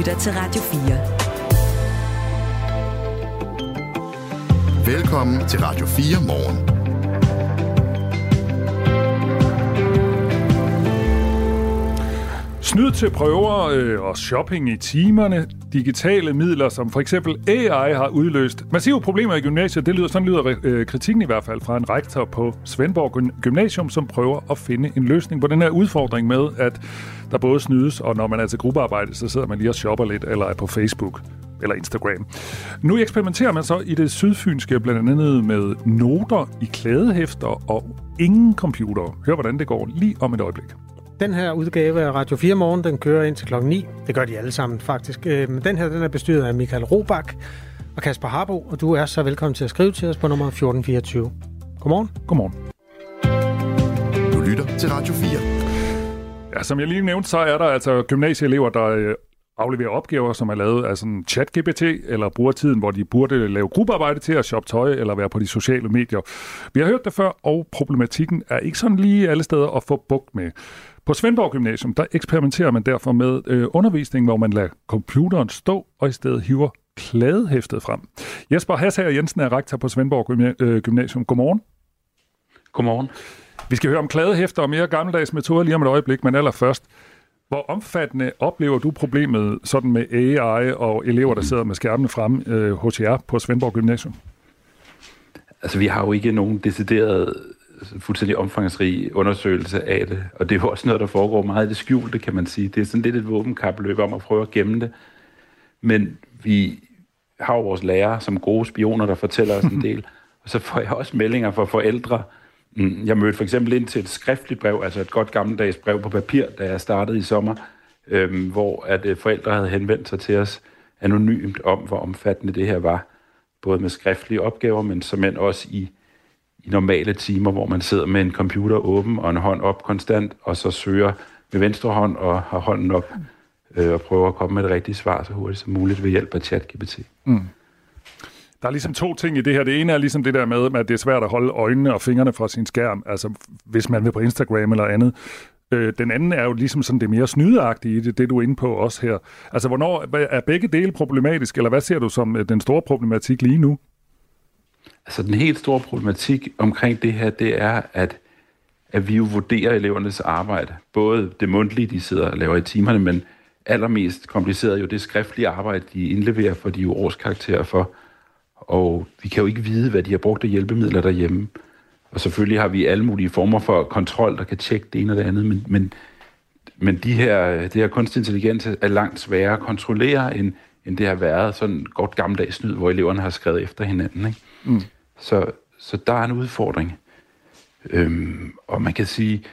lytter til Radio 4. Velkommen til Radio 4 morgen. Snyd til prøver øh, og shopping i timerne. Digitale midler, som for eksempel AI har udløst massive problemer i gymnasiet. Det lyder, sådan lyder øh, øh kritikken i hvert fald fra en rektor på Svendborg Gymnasium, som prøver at finde en løsning på den her udfordring med, at der både snydes, og når man er til gruppearbejde, så sidder man lige og shopper lidt, eller er på Facebook eller Instagram. Nu eksperimenterer man så i det sydfynske blandt andet med noter i klædehæfter og ingen computer. Hør, hvordan det går lige om et øjeblik. Den her udgave af Radio 4 Morgen, den kører ind til klokken 9. Det gør de alle sammen, faktisk. Øh, men den her, den er bestyret af Michael Robach og Kasper Harbo, og du er så velkommen til at skrive til os på nummer 1424. Godmorgen. Godmorgen. Du lytter til Radio 4. Ja, som jeg lige nævnte, så er der altså gymnasieelever, der øh, afleverer opgaver, som er lavet af sådan chat-GPT, eller bruger tiden, hvor de burde lave gruppearbejde til at shoppe tøj, eller være på de sociale medier. Vi har hørt det før, og problematikken er ikke sådan lige alle steder at få bugt med. På Svendborg Gymnasium, der eksperimenterer man derfor med øh, undervisning, hvor man lader computeren stå, og i stedet hiver kladehæftet frem. Jesper Hassager Jensen er rektor på Svendborg øh, Gymnasium. Godmorgen. Godmorgen. Vi skal høre om kladehæfter og mere gammeldags metoder lige om et øjeblik, men allerførst. Hvor omfattende oplever du problemet sådan med AI og elever, der sidder med skærmene frem øh, hos jer på Svendborg Gymnasium? Altså, vi har jo ikke nogen decideret fuldstændig omfangsrig undersøgelse af det. Og det er jo også noget, der foregår meget i det skjulte, kan man sige. Det er sådan lidt et våbenkapløb om at prøve at gemme det. Men vi har jo vores lærere som gode spioner, der fortæller os en del. Og så får jeg også meldinger fra forældre. Mm, jeg mødte for eksempel ind til et skriftligt brev, altså et godt gammeldags brev på papir, da jeg startede i sommer, øhm, hvor at øh, forældre havde henvendt sig til os anonymt om, hvor omfattende det her var. Både med skriftlige opgaver, men som også i i normale timer, hvor man sidder med en computer åben og en hånd op konstant, og så søger med venstre hånd og har hånden op øh, og prøver at komme med det rigtige svar så hurtigt som muligt ved hjælp af ChatGPT. Mm. Der er ligesom to ting i det her. Det ene er ligesom det der med, at det er svært at holde øjnene og fingrene fra sin skærm, altså hvis man vil på Instagram eller andet. Øh, den anden er jo ligesom sådan det mere snydeagtige i det, det du er inde på også her. Altså, hvornår er begge dele problematisk, eller hvad ser du som øh, den store problematik lige nu? Altså den helt store problematik omkring det her, det er, at, at vi jo vurderer elevernes arbejde. Både det mundtlige, de sidder og laver i timerne, men allermest kompliceret jo det skriftlige arbejde, de indleverer for de årskarakterer for. Og vi kan jo ikke vide, hvad de har brugt af hjælpemidler derhjemme. Og selvfølgelig har vi alle mulige former for kontrol, der kan tjekke det ene og det andet, men, men, men de her, det her kunstig intelligens er langt sværere at kontrollere, end, end det har været sådan godt gammeldags snyd, hvor eleverne har skrevet efter hinanden. Ikke? Mm. Så, så der er en udfordring. Øhm, og man kan sige,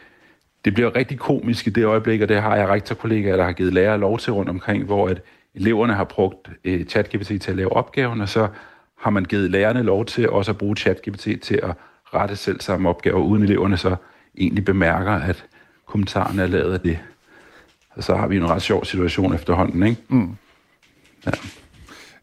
det bliver rigtig komisk i det øjeblik, og det har jeg rektorkollegaer, der har givet lærere lov til rundt omkring, hvor at eleverne har brugt uh, ChatGPT til at lave opgaven, og så har man givet lærerne lov til også at bruge ChatGPT til at rette selv samme opgaver, uden eleverne så egentlig bemærker, at kommentarerne er lavet af det. Og så har vi en ret sjov situation efterhånden, ikke? Mm. Ja.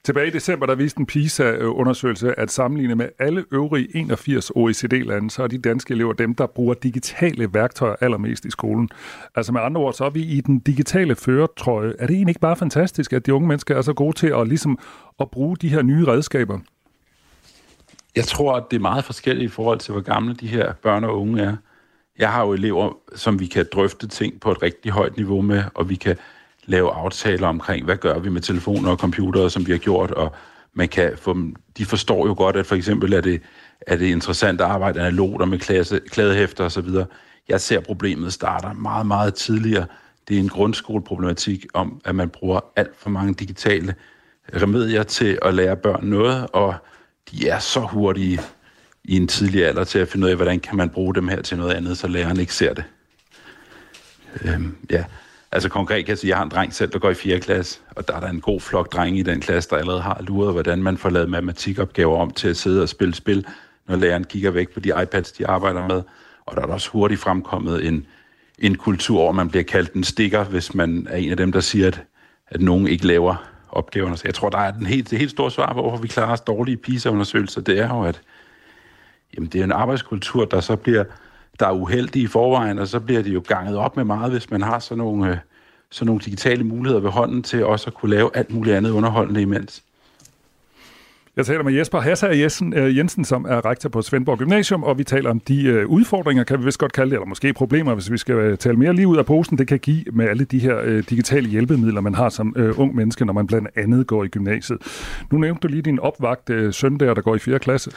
Tilbage i december, der viste en PISA-undersøgelse, at sammenlignet med alle øvrige 81 OECD-lande, så er de danske elever dem, der bruger digitale værktøjer allermest i skolen. Altså med andre ord, så er vi i den digitale føretrøje. Er det egentlig ikke bare fantastisk, at de unge mennesker er så gode til at, ligesom, at bruge de her nye redskaber? Jeg tror, at det er meget forskelligt i forhold til, hvor gamle de her børn og unge er. Jeg har jo elever, som vi kan drøfte ting på et rigtig højt niveau med, og vi kan lave aftaler omkring, hvad gør vi med telefoner og computere, som vi har gjort, og man kan få dem, de forstår jo godt, at for eksempel er det, er det interessant at arbejde analogt med klasse, klædehæfter osv. Jeg ser problemet starter meget, meget tidligere. Det er en grundskoleproblematik om, at man bruger alt for mange digitale remedier til at lære børn noget, og de er så hurtige i en tidlig alder til at finde ud af, hvordan kan man bruge dem her til noget andet, så læreren ikke ser det. Øhm, ja. Altså konkret kan jeg sige, at jeg har en dreng selv, der går i 4. klasse, og der er der en god flok drenge i den klasse, der allerede har luret, hvordan man får lavet matematikopgaver om til at sidde og spille spil, når læreren kigger væk på de iPads, de arbejder med. Og der er der også hurtigt fremkommet en, en kultur, hvor man bliver kaldt en stikker, hvis man er en af dem, der siger, at, at nogen ikke laver opgaverne. Så jeg tror, der er den helt, det helt store svar på, hvorfor vi klarer os dårlige PISA-undersøgelser. Det er jo, at jamen, det er en arbejdskultur, der så bliver der er uheldige i forvejen, og så bliver det jo ganget op med meget, hvis man har sådan nogle, øh, så nogle digitale muligheder ved hånden til også at kunne lave alt muligt andet underholdende imens. Jeg taler med Jesper Hasser Jensen, øh, Jensen, som er rektor på Svendborg Gymnasium, og vi taler om de øh, udfordringer, kan vi vist godt kalde det, eller måske problemer, hvis vi skal øh, tale mere lige ud af posen, det kan give med alle de her digitale hjælpemidler, man har som ung menneske, når man blandt andet går i gymnasiet. Nu nævnte du lige din opvagt søn der, der går i 4. klasse.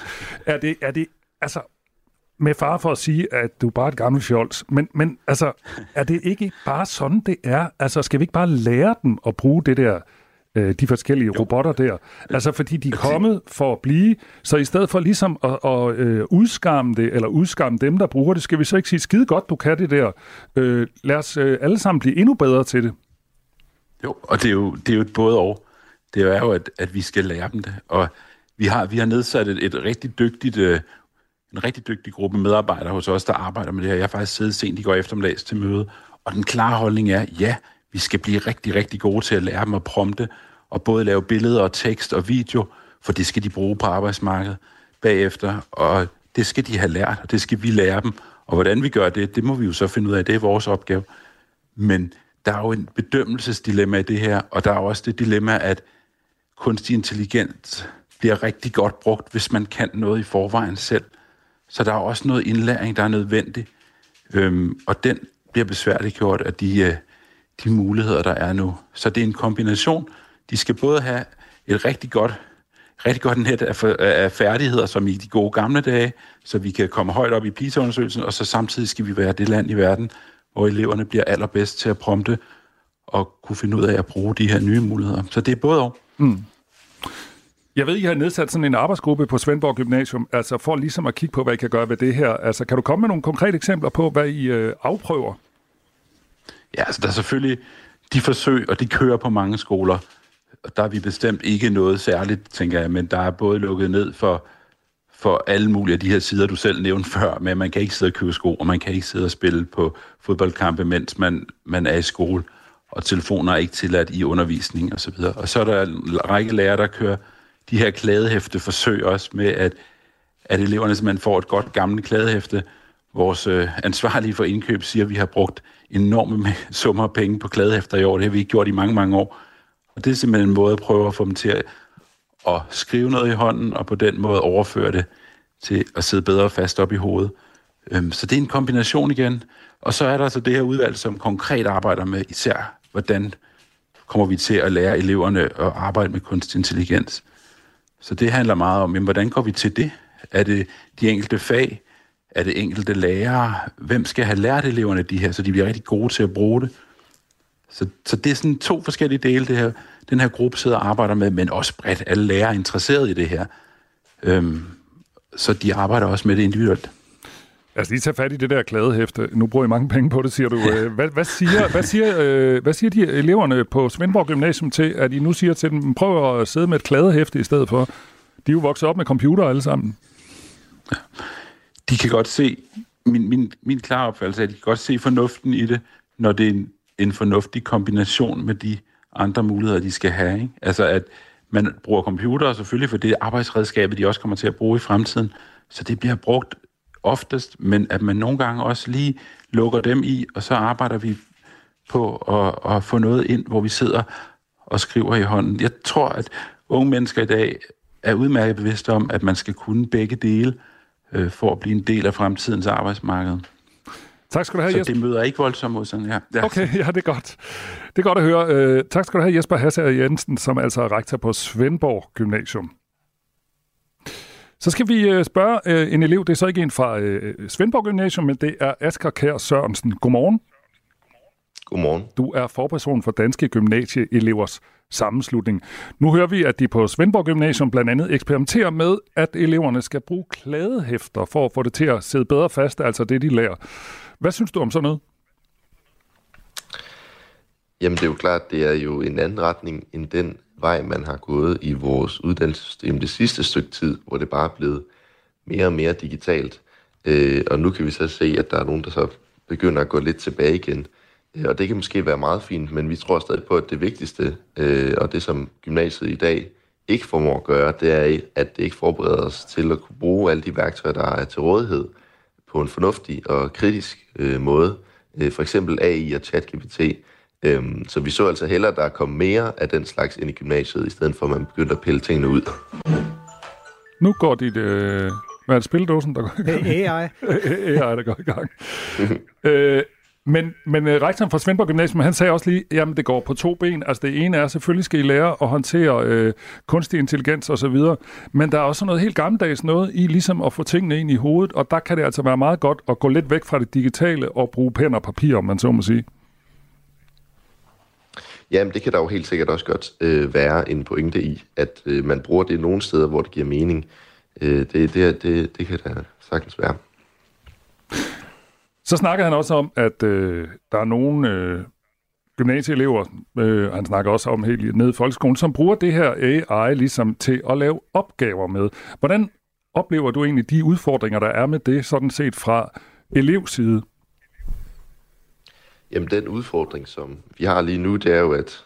Er det, er det, altså, med far for at sige, at du er bare et gammelt fjols, men, men altså, er det ikke bare sådan, det er? Altså, skal vi ikke bare lære dem at bruge det der øh, de forskellige jo. robotter der. Altså fordi de er kommet for at blive, så i stedet for ligesom at, at øh, udskamme det, eller udskamme dem, der bruger det, skal vi så ikke sige, skide godt, du kan det der. Øh, lad os øh, alle sammen blive endnu bedre til det. Jo, og det er jo, det er jo et både og. Det er jo, at, at vi skal lære dem det. Og vi har, vi har nedsat et, et rigtig dygtigt, øh, en rigtig dygtig gruppe medarbejdere hos os, der arbejder med det her. Jeg har faktisk siddet sent i går eftermiddags til møde, og den klare holdning er, ja, vi skal blive rigtig, rigtig gode til at lære dem at prompte, og både lave billeder og tekst og video, for det skal de bruge på arbejdsmarkedet bagefter, og det skal de have lært, og det skal vi lære dem. Og hvordan vi gør det, det må vi jo så finde ud af, det er vores opgave. Men der er jo en bedømmelsesdilemma i det her, og der er også det dilemma, at kunstig intelligens bliver rigtig godt brugt, hvis man kan noget i forvejen selv. Så der er også noget indlæring, der er nødvendig. Øhm, og den bliver besværligt gjort af de, øh, de muligheder, der er nu. Så det er en kombination. De skal både have et rigtig godt, rigtig godt net af, af færdigheder, som i de gode gamle dage, så vi kan komme højt op i PISA-undersøgelsen, og så samtidig skal vi være det land i verden, hvor eleverne bliver allerbedst til at prompte og kunne finde ud af at bruge de her nye muligheder. Så det er både og. Mm. Jeg ved, I har nedsat sådan en arbejdsgruppe på Svendborg Gymnasium, altså for ligesom at kigge på, hvad I kan gøre ved det her. Altså, kan du komme med nogle konkrete eksempler på, hvad I øh, afprøver? Ja, altså der er selvfølgelig de forsøg, og de kører på mange skoler. Og der er vi bestemt ikke noget særligt, tænker jeg, men der er både lukket ned for, for alle mulige af de her sider, du selv nævnte før, men man kan ikke sidde og købe sko, og man kan ikke sidde og spille på fodboldkampe, mens man, man er i skole, og telefoner er ikke tilladt i undervisning osv. Og, og så er der en række lærere, der kører de her kladehæfte forsøg også med, at, at eleverne simpelthen får et godt gammelt kladehæfte. Vores øh, ansvarlige for indkøb siger, at vi har brugt enorme summer penge på kladehæfter i år. Det har vi ikke gjort i mange, mange år. Og det er simpelthen en måde at prøve at få dem til at, at skrive noget i hånden, og på den måde overføre det til at sidde bedre fast op i hovedet. Øhm, så det er en kombination igen. Og så er der altså det her udvalg, som konkret arbejder med især, hvordan kommer vi til at lære eleverne at arbejde med kunstig intelligens. Så det handler meget om, hvordan går vi til det? Er det de enkelte fag? Er det enkelte lærere? Hvem skal have lært eleverne de her, så de bliver rigtig gode til at bruge det? Så, så det er sådan to forskellige dele, det her, den her gruppe sidder og arbejder med, men også bredt. Alle lærere er interesseret i det her. Øhm, så de arbejder også med det individuelt. Lad os lige tage fat i det der kladehæfte. Nu bruger I mange penge på det, siger du. Øh, hvad, hvad, siger, hvad, siger, øh, hvad siger de eleverne på Svendborg Gymnasium til, at I nu siger til dem, prøv at sidde med et kladehæfte i stedet for? De er jo vokset op med computer alle sammen. De kan godt se, min, min, min klare opfattelse er, at de kan godt se fornuften i det, når det er en, en fornuftig kombination med de andre muligheder, de skal have. Ikke? Altså at man bruger computer selvfølgelig, for det er arbejdsredskabet, de også kommer til at bruge i fremtiden. Så det bliver brugt oftest, men at man nogle gange også lige lukker dem i, og så arbejder vi på at, at få noget ind, hvor vi sidder og skriver i hånden. Jeg tror, at unge mennesker i dag er udmærket bevidste om, at man skal kunne begge dele øh, for at blive en del af fremtidens arbejdsmarked. Tak skal du have, Så Jesper. det møder ikke voldsomt mod sådan her. Ja. Okay, ja, det er godt. Det er godt at høre. Uh, tak skal du have, Jesper Hasser Jensen, som altså er rektor på Svendborg Gymnasium. Så skal vi uh, spørge uh, en elev, det er så ikke en fra uh, Svendborg Gymnasium, men det er Asger Kær Sørensen. Godmorgen. Godmorgen. Du er forperson for Danske Gymnasieelevers sammenslutning. Nu hører vi, at de på Svendborg Gymnasium blandt andet eksperimenterer med, at eleverne skal bruge kladehæfter for at få det til at sidde bedre fast, altså det, de lærer. Hvad synes du om sådan noget? Jamen det er jo klart, det er jo en anden retning end den vej, man har gået i vores uddannelsessystem det sidste stykke tid, hvor det bare er blevet mere og mere digitalt. Øh, og nu kan vi så se, at der er nogen, der så begynder at gå lidt tilbage igen. Øh, og det kan måske være meget fint, men vi tror stadig på, at det vigtigste, øh, og det som gymnasiet i dag ikke formår at gøre, det er, at det ikke forbereder os til at kunne bruge alle de værktøjer, der er til rådighed på en fornuftig og kritisk øh, måde. Øh, for eksempel AI og ChatGPT Øhm, så vi så altså hellere, at der kom mere af den slags ind i gymnasiet, i stedet for at man begyndte at pille tingene ud. Nu går dit... Øh, hvad er det, spildåsen, der går i gang? Det AI. AI, der går i gang. øh, men, men øh, rektoren fra Svendborg Gymnasium, han sagde også lige, jamen det går på to ben. Altså det ene er, selvfølgelig skal I lære at håndtere øh, kunstig intelligens osv., men der er også noget helt gammeldags noget i ligesom at få tingene ind i hovedet, og der kan det altså være meget godt at gå lidt væk fra det digitale og bruge pen og papir, om man så må sige. Jamen, det kan der jo helt sikkert også godt øh, være en pointe i, at øh, man bruger det nogle steder, hvor det giver mening. Øh, det, det, det, det kan da sagtens være. Så snakker han også om, at øh, der er nogle øh, gymnasieelever, øh, han snakker også om helt nede i folkeskolen, som bruger det her AI ligesom til at lave opgaver med. Hvordan oplever du egentlig de udfordringer, der er med det, sådan set fra elevside? Jamen, den udfordring, som vi har lige nu, det er jo, at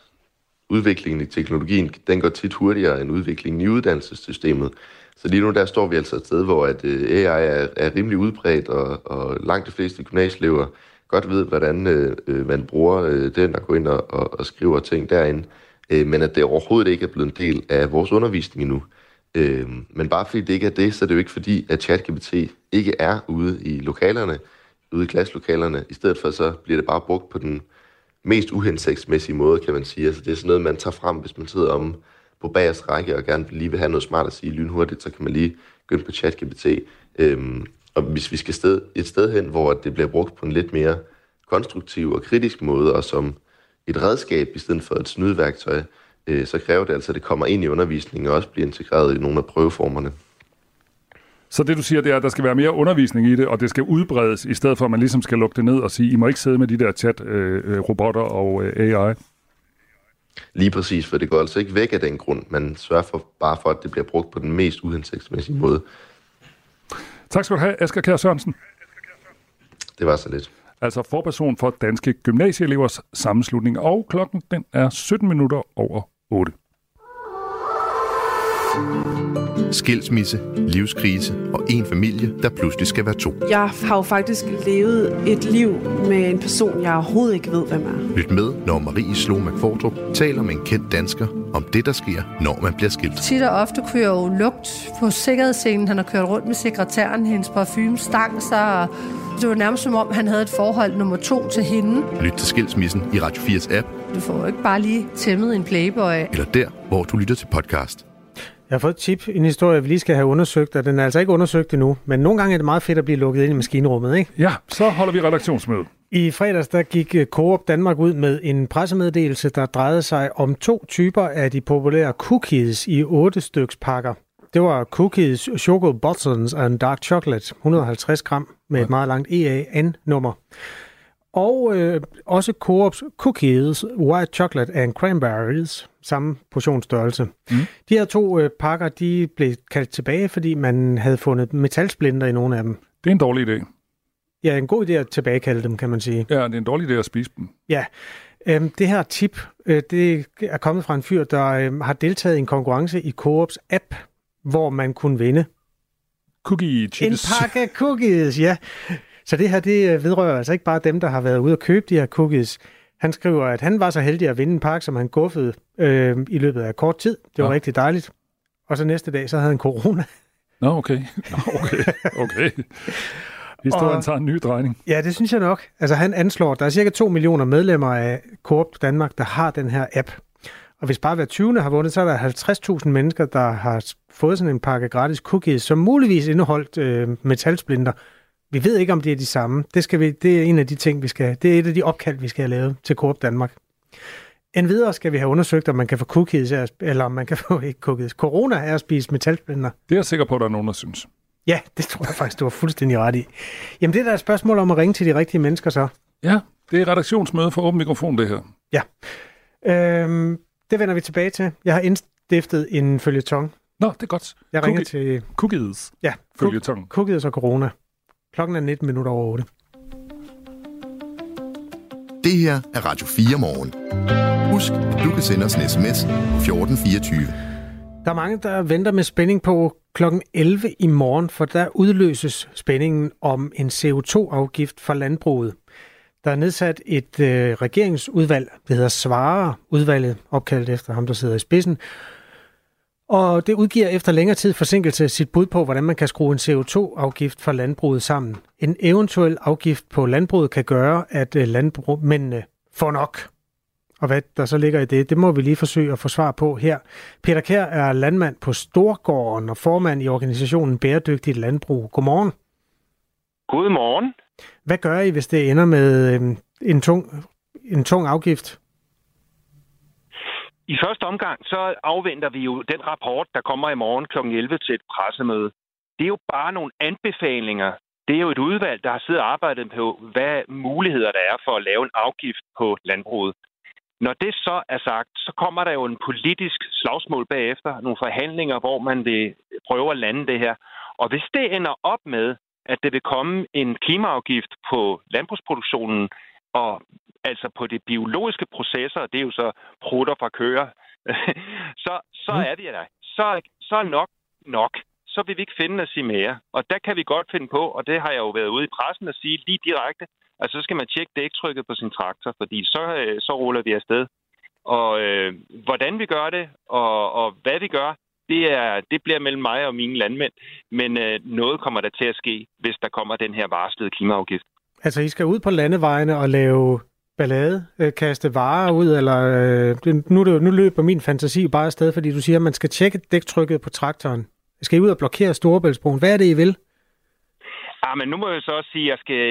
udviklingen i teknologien, den går tit hurtigere end udviklingen i uddannelsessystemet. Så lige nu der står vi altså et sted, hvor at, øh, AI er, er rimelig udbredt, og, og langt de fleste gymnasieelever godt ved, hvordan øh, øh, man bruger øh, den og går ind og, og, og skriver ting derinde. Øh, men at det overhovedet ikke er blevet en del af vores undervisning endnu. Øh, men bare fordi det ikke er det, så er det jo ikke fordi, at ChatGPT ikke er ude i lokalerne, ude i klasselokalerne. I stedet for så bliver det bare brugt på den mest uhensigtsmæssige måde, kan man sige. Altså det er sådan noget, man tager frem, hvis man sidder om på bagerste række og gerne lige vil have noget smart at sige lynhurtigt, så kan man lige gå ind på ChatGPT. Øhm, og hvis vi skal sted, et sted hen, hvor det bliver brugt på en lidt mere konstruktiv og kritisk måde, og som et redskab i stedet for et snydværktøj, øh, så kræver det altså, at det kommer ind i undervisningen og også bliver integreret i nogle af prøveformerne. Så det du siger, det er, at der skal være mere undervisning i det, og det skal udbredes, i stedet for at man ligesom skal lukke det ned og sige, I må ikke sidde med de der chat-robotter øh, og øh, AI. Lige præcis, for det går altså ikke væk af den grund. Man sørger for, bare for, at det bliver brugt på den mest uhensigtsmæssige måde. Tak skal du have, Asger Kjær Sørensen. Det var så lidt. Altså forperson for Danske Gymnasieelevers Sammenslutning, og klokken den er 17 minutter over 8. Skilsmisse, livskrise og en familie, der pludselig skal være to. Jeg har jo faktisk levet et liv med en person, jeg overhovedet ikke ved, hvem er. Lyt med, når Marie Slo McFordrup taler med en kendt dansker om det, der sker, når man bliver skilt. Tit og ofte jeg jo lugt på sikkerhedsscenen. Han har kørt rundt med sekretæren, hendes parfume stang sig, og det var nærmest som om, han havde et forhold nummer to til hende. Lyt til Skilsmissen i Radio 4's app, Du får jo ikke bare lige tæmmet en playboy. eller der, hvor du lytter til podcast. Jeg har fået et tip, en historie, vi lige skal have undersøgt, og den er altså ikke undersøgt endnu. Men nogle gange er det meget fedt at blive lukket ind i maskinrummet, ikke? Ja, så holder vi redaktionsmøde. I fredags der gik øh, Coop Danmark ud med en pressemeddelelse, der drejede sig om to typer af de populære cookies i otte styks pakker. Det var cookies, choco buttons and dark chocolate, 150 gram med et meget langt EAN-nummer. Og øh, også Coops cookies, white chocolate and cranberries, samme portionsstørrelse. Mm. De her to øh, pakker, de blev kaldt tilbage, fordi man havde fundet metalsplinter i nogle af dem. Det er en dårlig idé. Ja, en god idé at tilbagekalde dem, kan man sige. Ja, det er en dårlig idé at spise dem. Ja, øhm, det her tip, øh, det er kommet fra en fyr, der øh, har deltaget i en konkurrence i Coops app, hvor man kunne vinde Cookie en chips. pakke cookies, ja. Så det her, det øh, vedrører altså ikke bare dem, der har været ude og købe de her cookies. Han skriver, at han var så heldig at vinde en pakke, som han guffede øh, i løbet af kort tid. Det var Ja. rigtig dejligt. Og så næste dag, så havde han corona. Nå, okay. Nå, okay. Okay. Historien Og- tager en ny drejning. Ja, det synes jeg nok. Altså han anslår, at der er cirka 2 millioner medlemmer af Coop Danmark, der har den her app. Og hvis bare hver 20. har vundet, så er der 50.000 mennesker, der har fået sådan en pakke gratis cookies, som muligvis indeholdt øh, metalsplinter. Vi ved ikke, om det er de samme. Det, skal vi, det er en af de ting, vi skal... Det er et af de opkald, vi skal have lavet til Coop Danmark. En videre skal vi have undersøgt, om man kan få cookies, at- eller om man kan få ikke cookies, corona af at spise metalsplinter. Det er jeg sikker på, at der er nogen, der synes. Ja, det tror jeg faktisk, du har fuldstændig ret i. Jamen det er da et spørgsmål om at ringe til de rigtige mennesker så. Ja, det er redaktionsmøde for åben mikrofon, det her. Øhm, det vender vi tilbage til. Jeg har indstiftet en følgetong. Nå, det er godt. Jeg ringer Cookie- til Cookies. ja, Følge cook- tongen. cookies og corona. Klokken er 19 minutter over 8. Det her er Radio 4 morgen. Husk, at du kan sende os en sms 1424. Der er mange, der venter med spænding på klokken 11 i morgen, for der udløses spændingen om en CO2-afgift for landbruget. Der er nedsat et øh, regeringsudvalg, det hedder Svare-udvalget, opkaldt efter ham, der sidder i spidsen. Og det udgiver efter længere tid forsinkelse sit bud på, hvordan man kan skrue en CO2-afgift for landbruget sammen. En eventuel afgift på landbruget kan gøre, at øh, landmændene får nok. Og hvad der så ligger i det, det må vi lige forsøge at få svar på her. Peter Kær er landmand på Storgården og formand i organisationen Bæredygtigt Landbrug. Godmorgen. Godmorgen. Hvad gør I, hvis det ender med øhm, en tung, en tung afgift? I første omgang, så afventer vi jo den rapport, der kommer i morgen kl. 11 til et pressemøde. Det er jo bare nogle anbefalinger. Det er jo et udvalg, der har siddet og arbejdet på, hvad muligheder der er for at lave en afgift på landbruget. Når det så er sagt, så kommer der jo en politisk slagsmål bagefter, nogle forhandlinger, hvor man vil prøve at lande det her. Og hvis det ender op med, at det vil komme en klimaafgift på landbrugsproduktionen, og altså på de biologiske processer, det er jo så prutter fra køer, så, så mm. er det der. Så, så er nok nok. Så vil vi ikke finde os i mere. Og der kan vi godt finde på, og det har jeg jo været ude i pressen at sige lige direkte, altså så skal man tjekke dæktrykket på sin traktor, fordi så, øh, så ruller vi afsted. Og øh, hvordan vi gør det, og, og hvad vi gør, det, er, det bliver mellem mig og mine landmænd. Men øh, noget kommer der til at ske, hvis der kommer den her varslede klimaafgift. Altså, I skal ud på landevejene og lave ballade, øh, kaste varer ud, eller øh, nu, det, nu løber min fantasi bare afsted, fordi du siger, at man skal tjekke dæktrykket på traktoren. Skal I ud og blokere Storebæltsbroen? Hvad er det, I vil? Ja, men nu må jeg så også sige, at jeg skal,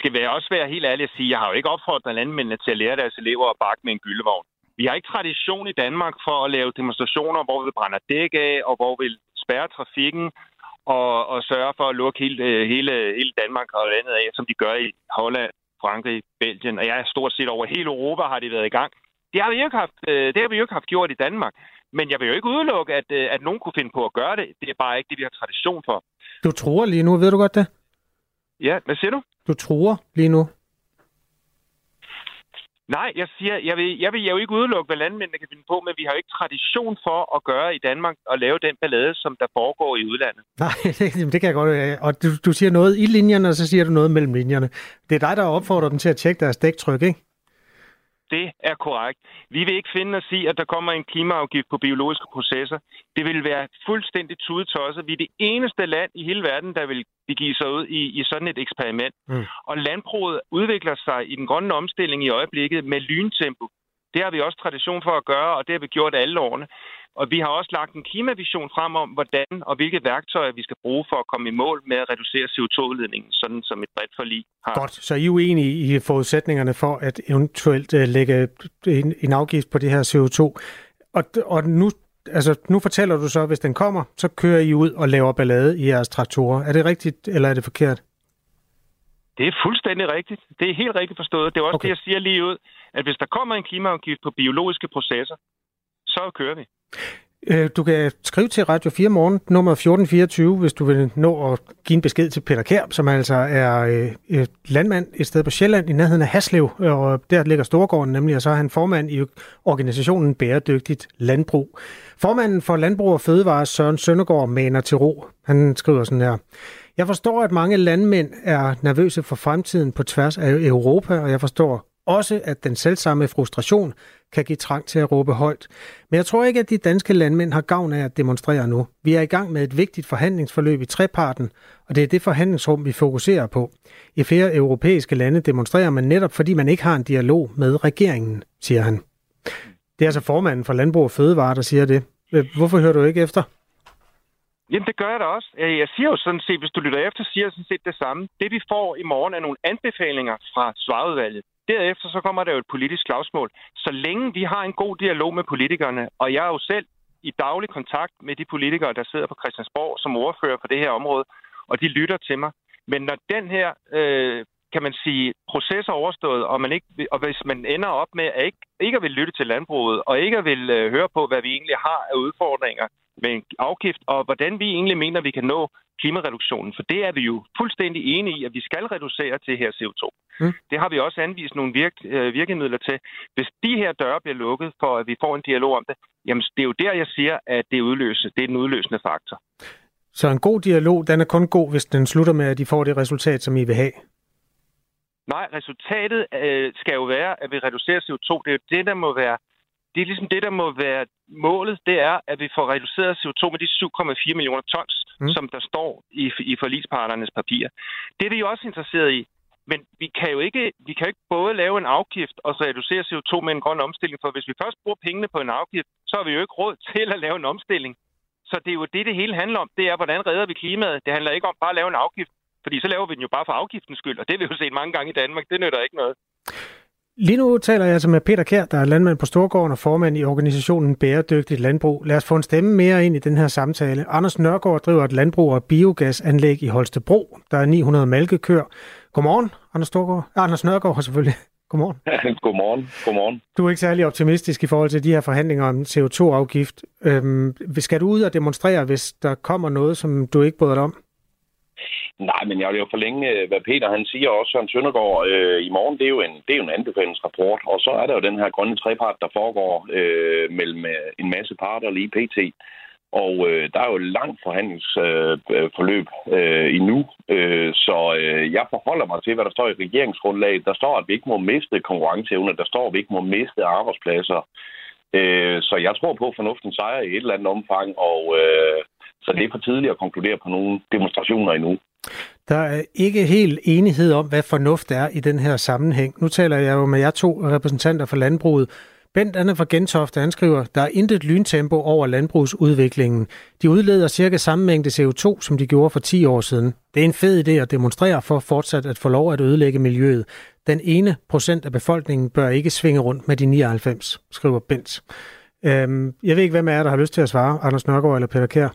skal være, også være helt ærlig at sige, at jeg har jo ikke opfordret landmændene til at lære deres elever at bakke med en gyldevogn. Vi har ikke tradition i Danmark for at lave demonstrationer, hvor vi brænder dæk af, og hvor vi spærrer trafikken og, og sørger for at lukke hele, øh, hele, hele Danmark og landet af, som de gør i Holland, Frankrig, Belgien, og jeg er stort set over hele Europa har de været i gang. Det har vi jo ikke haft, øh, det har vi jo ikke haft gjort i Danmark. Men jeg vil jo ikke udelukke, at, øh, at nogen kunne finde på at gøre det. Det er bare ikke det, vi har tradition for. Du tror lige nu, ved du godt det? Ja, hvad siger du? Du tror lige nu? Nej, jeg siger, jeg vil, jeg vil jo ikke udelukke, hvad landmændene kan finde på, men vi har jo ikke tradition for at gøre i Danmark og lave den ballade, som der foregår i udlandet. Nej, det, det kan jeg godt. Øh, og du, du siger noget i linjerne, og så siger du noget mellem linjerne. Det er dig, der opfordrer dem til at tjekke deres dæktryk, ikke? Det er korrekt. Vi vil ikke finde os i, at der kommer en klimaafgift på biologiske processer. Det vil være fuldstændig tudetosset. Vi er det eneste land i hele verden, der vil begive sig ud i, i sådan et eksperiment. Mm. Og landbruget udvikler sig i den grønne omstilling i øjeblikket med lyntempo. Det har vi også tradition for at gøre, og det har vi gjort alle årene. Og vi har også lagt en klimavision frem om, hvordan og hvilke værktøjer vi skal bruge for at komme i mål med at reducere CO2-udledningen, sådan som et bredt forlig har. Godt, så I er uenige i forudsætningerne for at eventuelt uh, lægge en, en afgift på det her CO2. Og, og nu, altså, nu fortæller du så, at hvis den kommer, så kører I ud og laver ballade i jeres traktorer. Er det rigtigt, eller er det forkert? Det er fuldstændig rigtigt. Det er helt rigtigt forstået. Det er også okay. det, jeg siger lige ud, at hvis der kommer en klimaafgift på biologiske processer, så kører vi. Øh, du kan skrive til Radio 4 morgen, nummer 1424, hvis du vil nå at give en besked til Peter Kær, som altså er øh, landmand et sted på Sjælland i nærheden af Haslev, og der ligger Storgården nemlig, og så er han formand i organisationen Bæredygtigt Landbrug. Formanden for Landbrug og Fødevare, Søren Søndergaard, maner til ro. Han skriver sådan her. Jeg forstår, at mange landmænd er nervøse for fremtiden på tværs af Europa, og jeg forstår også, at den selvsamme frustration kan give trang til at råbe højt. Men jeg tror ikke, at de danske landmænd har gavn af at demonstrere nu. Vi er i gang med et vigtigt forhandlingsforløb i treparten, og det er det forhandlingsrum, vi fokuserer på. I flere europæiske lande demonstrerer man netop, fordi man ikke har en dialog med regeringen, siger han. Det er altså formanden for Landbrug og Fødevare, der siger det. Øh, hvorfor hører du ikke efter? Jamen, det gør jeg da også. Øh, jeg siger jo sådan set, hvis du lytter efter, siger jeg sådan set det samme. Det, vi får i morgen, er nogle anbefalinger fra svarudvalget. Derefter så kommer der jo et politisk slagsmål. Så længe vi har en god dialog med politikerne, og jeg er jo selv i daglig kontakt med de politikere, der sidder på Christiansborg som ordfører for det her område, og de lytter til mig. Men når den her, øh, kan man sige, proces er overstået, og, man ikke, og hvis man ender op med at ikke, ikke at vil lytte til landbruget, og ikke at vil øh, høre på, hvad vi egentlig har af udfordringer med en afgift, og hvordan vi egentlig mener, vi kan nå klimareduktionen. For det er vi jo fuldstændig enige i, at vi skal reducere til her CO2. Mm. Det har vi også anvist nogle virk, øh, virkemidler til. Hvis de her døre bliver lukket, for at vi får en dialog om det, jamen det er jo der, jeg siger, at det, udløse, det er den udløsende faktor. Så en god dialog, den er kun god, hvis den slutter med, at de får det resultat, som I vil have? Nej, resultatet øh, skal jo være, at vi reducerer CO2. Det er jo det, der må være det er ligesom det, der må være målet, det er, at vi får reduceret CO2 med de 7,4 millioner tons, mm. som der står i, i forlisparternes papir. Det er vi jo også interesseret i. Men vi kan jo ikke, vi kan jo ikke både lave en afgift og så reducere CO2 med en grøn omstilling, for hvis vi først bruger pengene på en afgift, så har vi jo ikke råd til at lave en omstilling. Så det er jo det, det hele handler om. Det er, hvordan redder vi klimaet. Det handler ikke om bare at lave en afgift, fordi så laver vi den jo bare for afgiftens skyld, og det har vi jo set mange gange i Danmark. Det nytter ikke noget. Lige nu taler jeg altså med Peter Kær, der er landmand på Storgården og formand i organisationen Bæredygtigt Landbrug. Lad os få en stemme mere ind i den her samtale. Anders Nørgaard driver et landbrug og biogasanlæg i Holstebro. Der er 900 malkekør. Godmorgen, Anders, Storgård. Anders Nørgaard selvfølgelig. Godmorgen. godmorgen. Godmorgen. Du er ikke særlig optimistisk i forhold til de her forhandlinger om CO2-afgift. Øhm, skal du ud og demonstrere, hvis der kommer noget, som du ikke bryder dig om? Nej, men jeg vil jo forlænge, øh, hvad Peter han siger også, Søren Søndergaard. Øh, I morgen, det er, jo en, det er jo en anbefalingsrapport, og så er der jo den her grønne trepart, der foregår øh, mellem øh, en masse parter lige pt. Og øh, der er jo langt forhandlingsforløb øh, øh, øh, endnu, øh, så øh, jeg forholder mig til, hvad der står i regeringsgrundlaget. Der står, at vi ikke må miste konkurrenceevne, der står, at vi ikke må miste arbejdspladser. Øh, så jeg tror på, at fornuften sejrer i et eller andet omfang, og øh, så det er for tidligt at konkludere på nogle demonstrationer endnu. Der er ikke helt enighed om, hvad fornuft er i den her sammenhæng. Nu taler jeg jo med jer to repræsentanter for landbruget. Bent Anne fra Gentofte, anskriver, der er intet lyntempo over landbrugsudviklingen. De udleder cirka samme mængde CO2, som de gjorde for 10 år siden. Det er en fed idé at demonstrere for fortsat at få lov at ødelægge miljøet. Den ene procent af befolkningen bør ikke svinge rundt med de 99, skriver Bent. Øhm, jeg ved ikke, hvem af jer, der har lyst til at svare, Anders Nørgaard eller Peter Kær?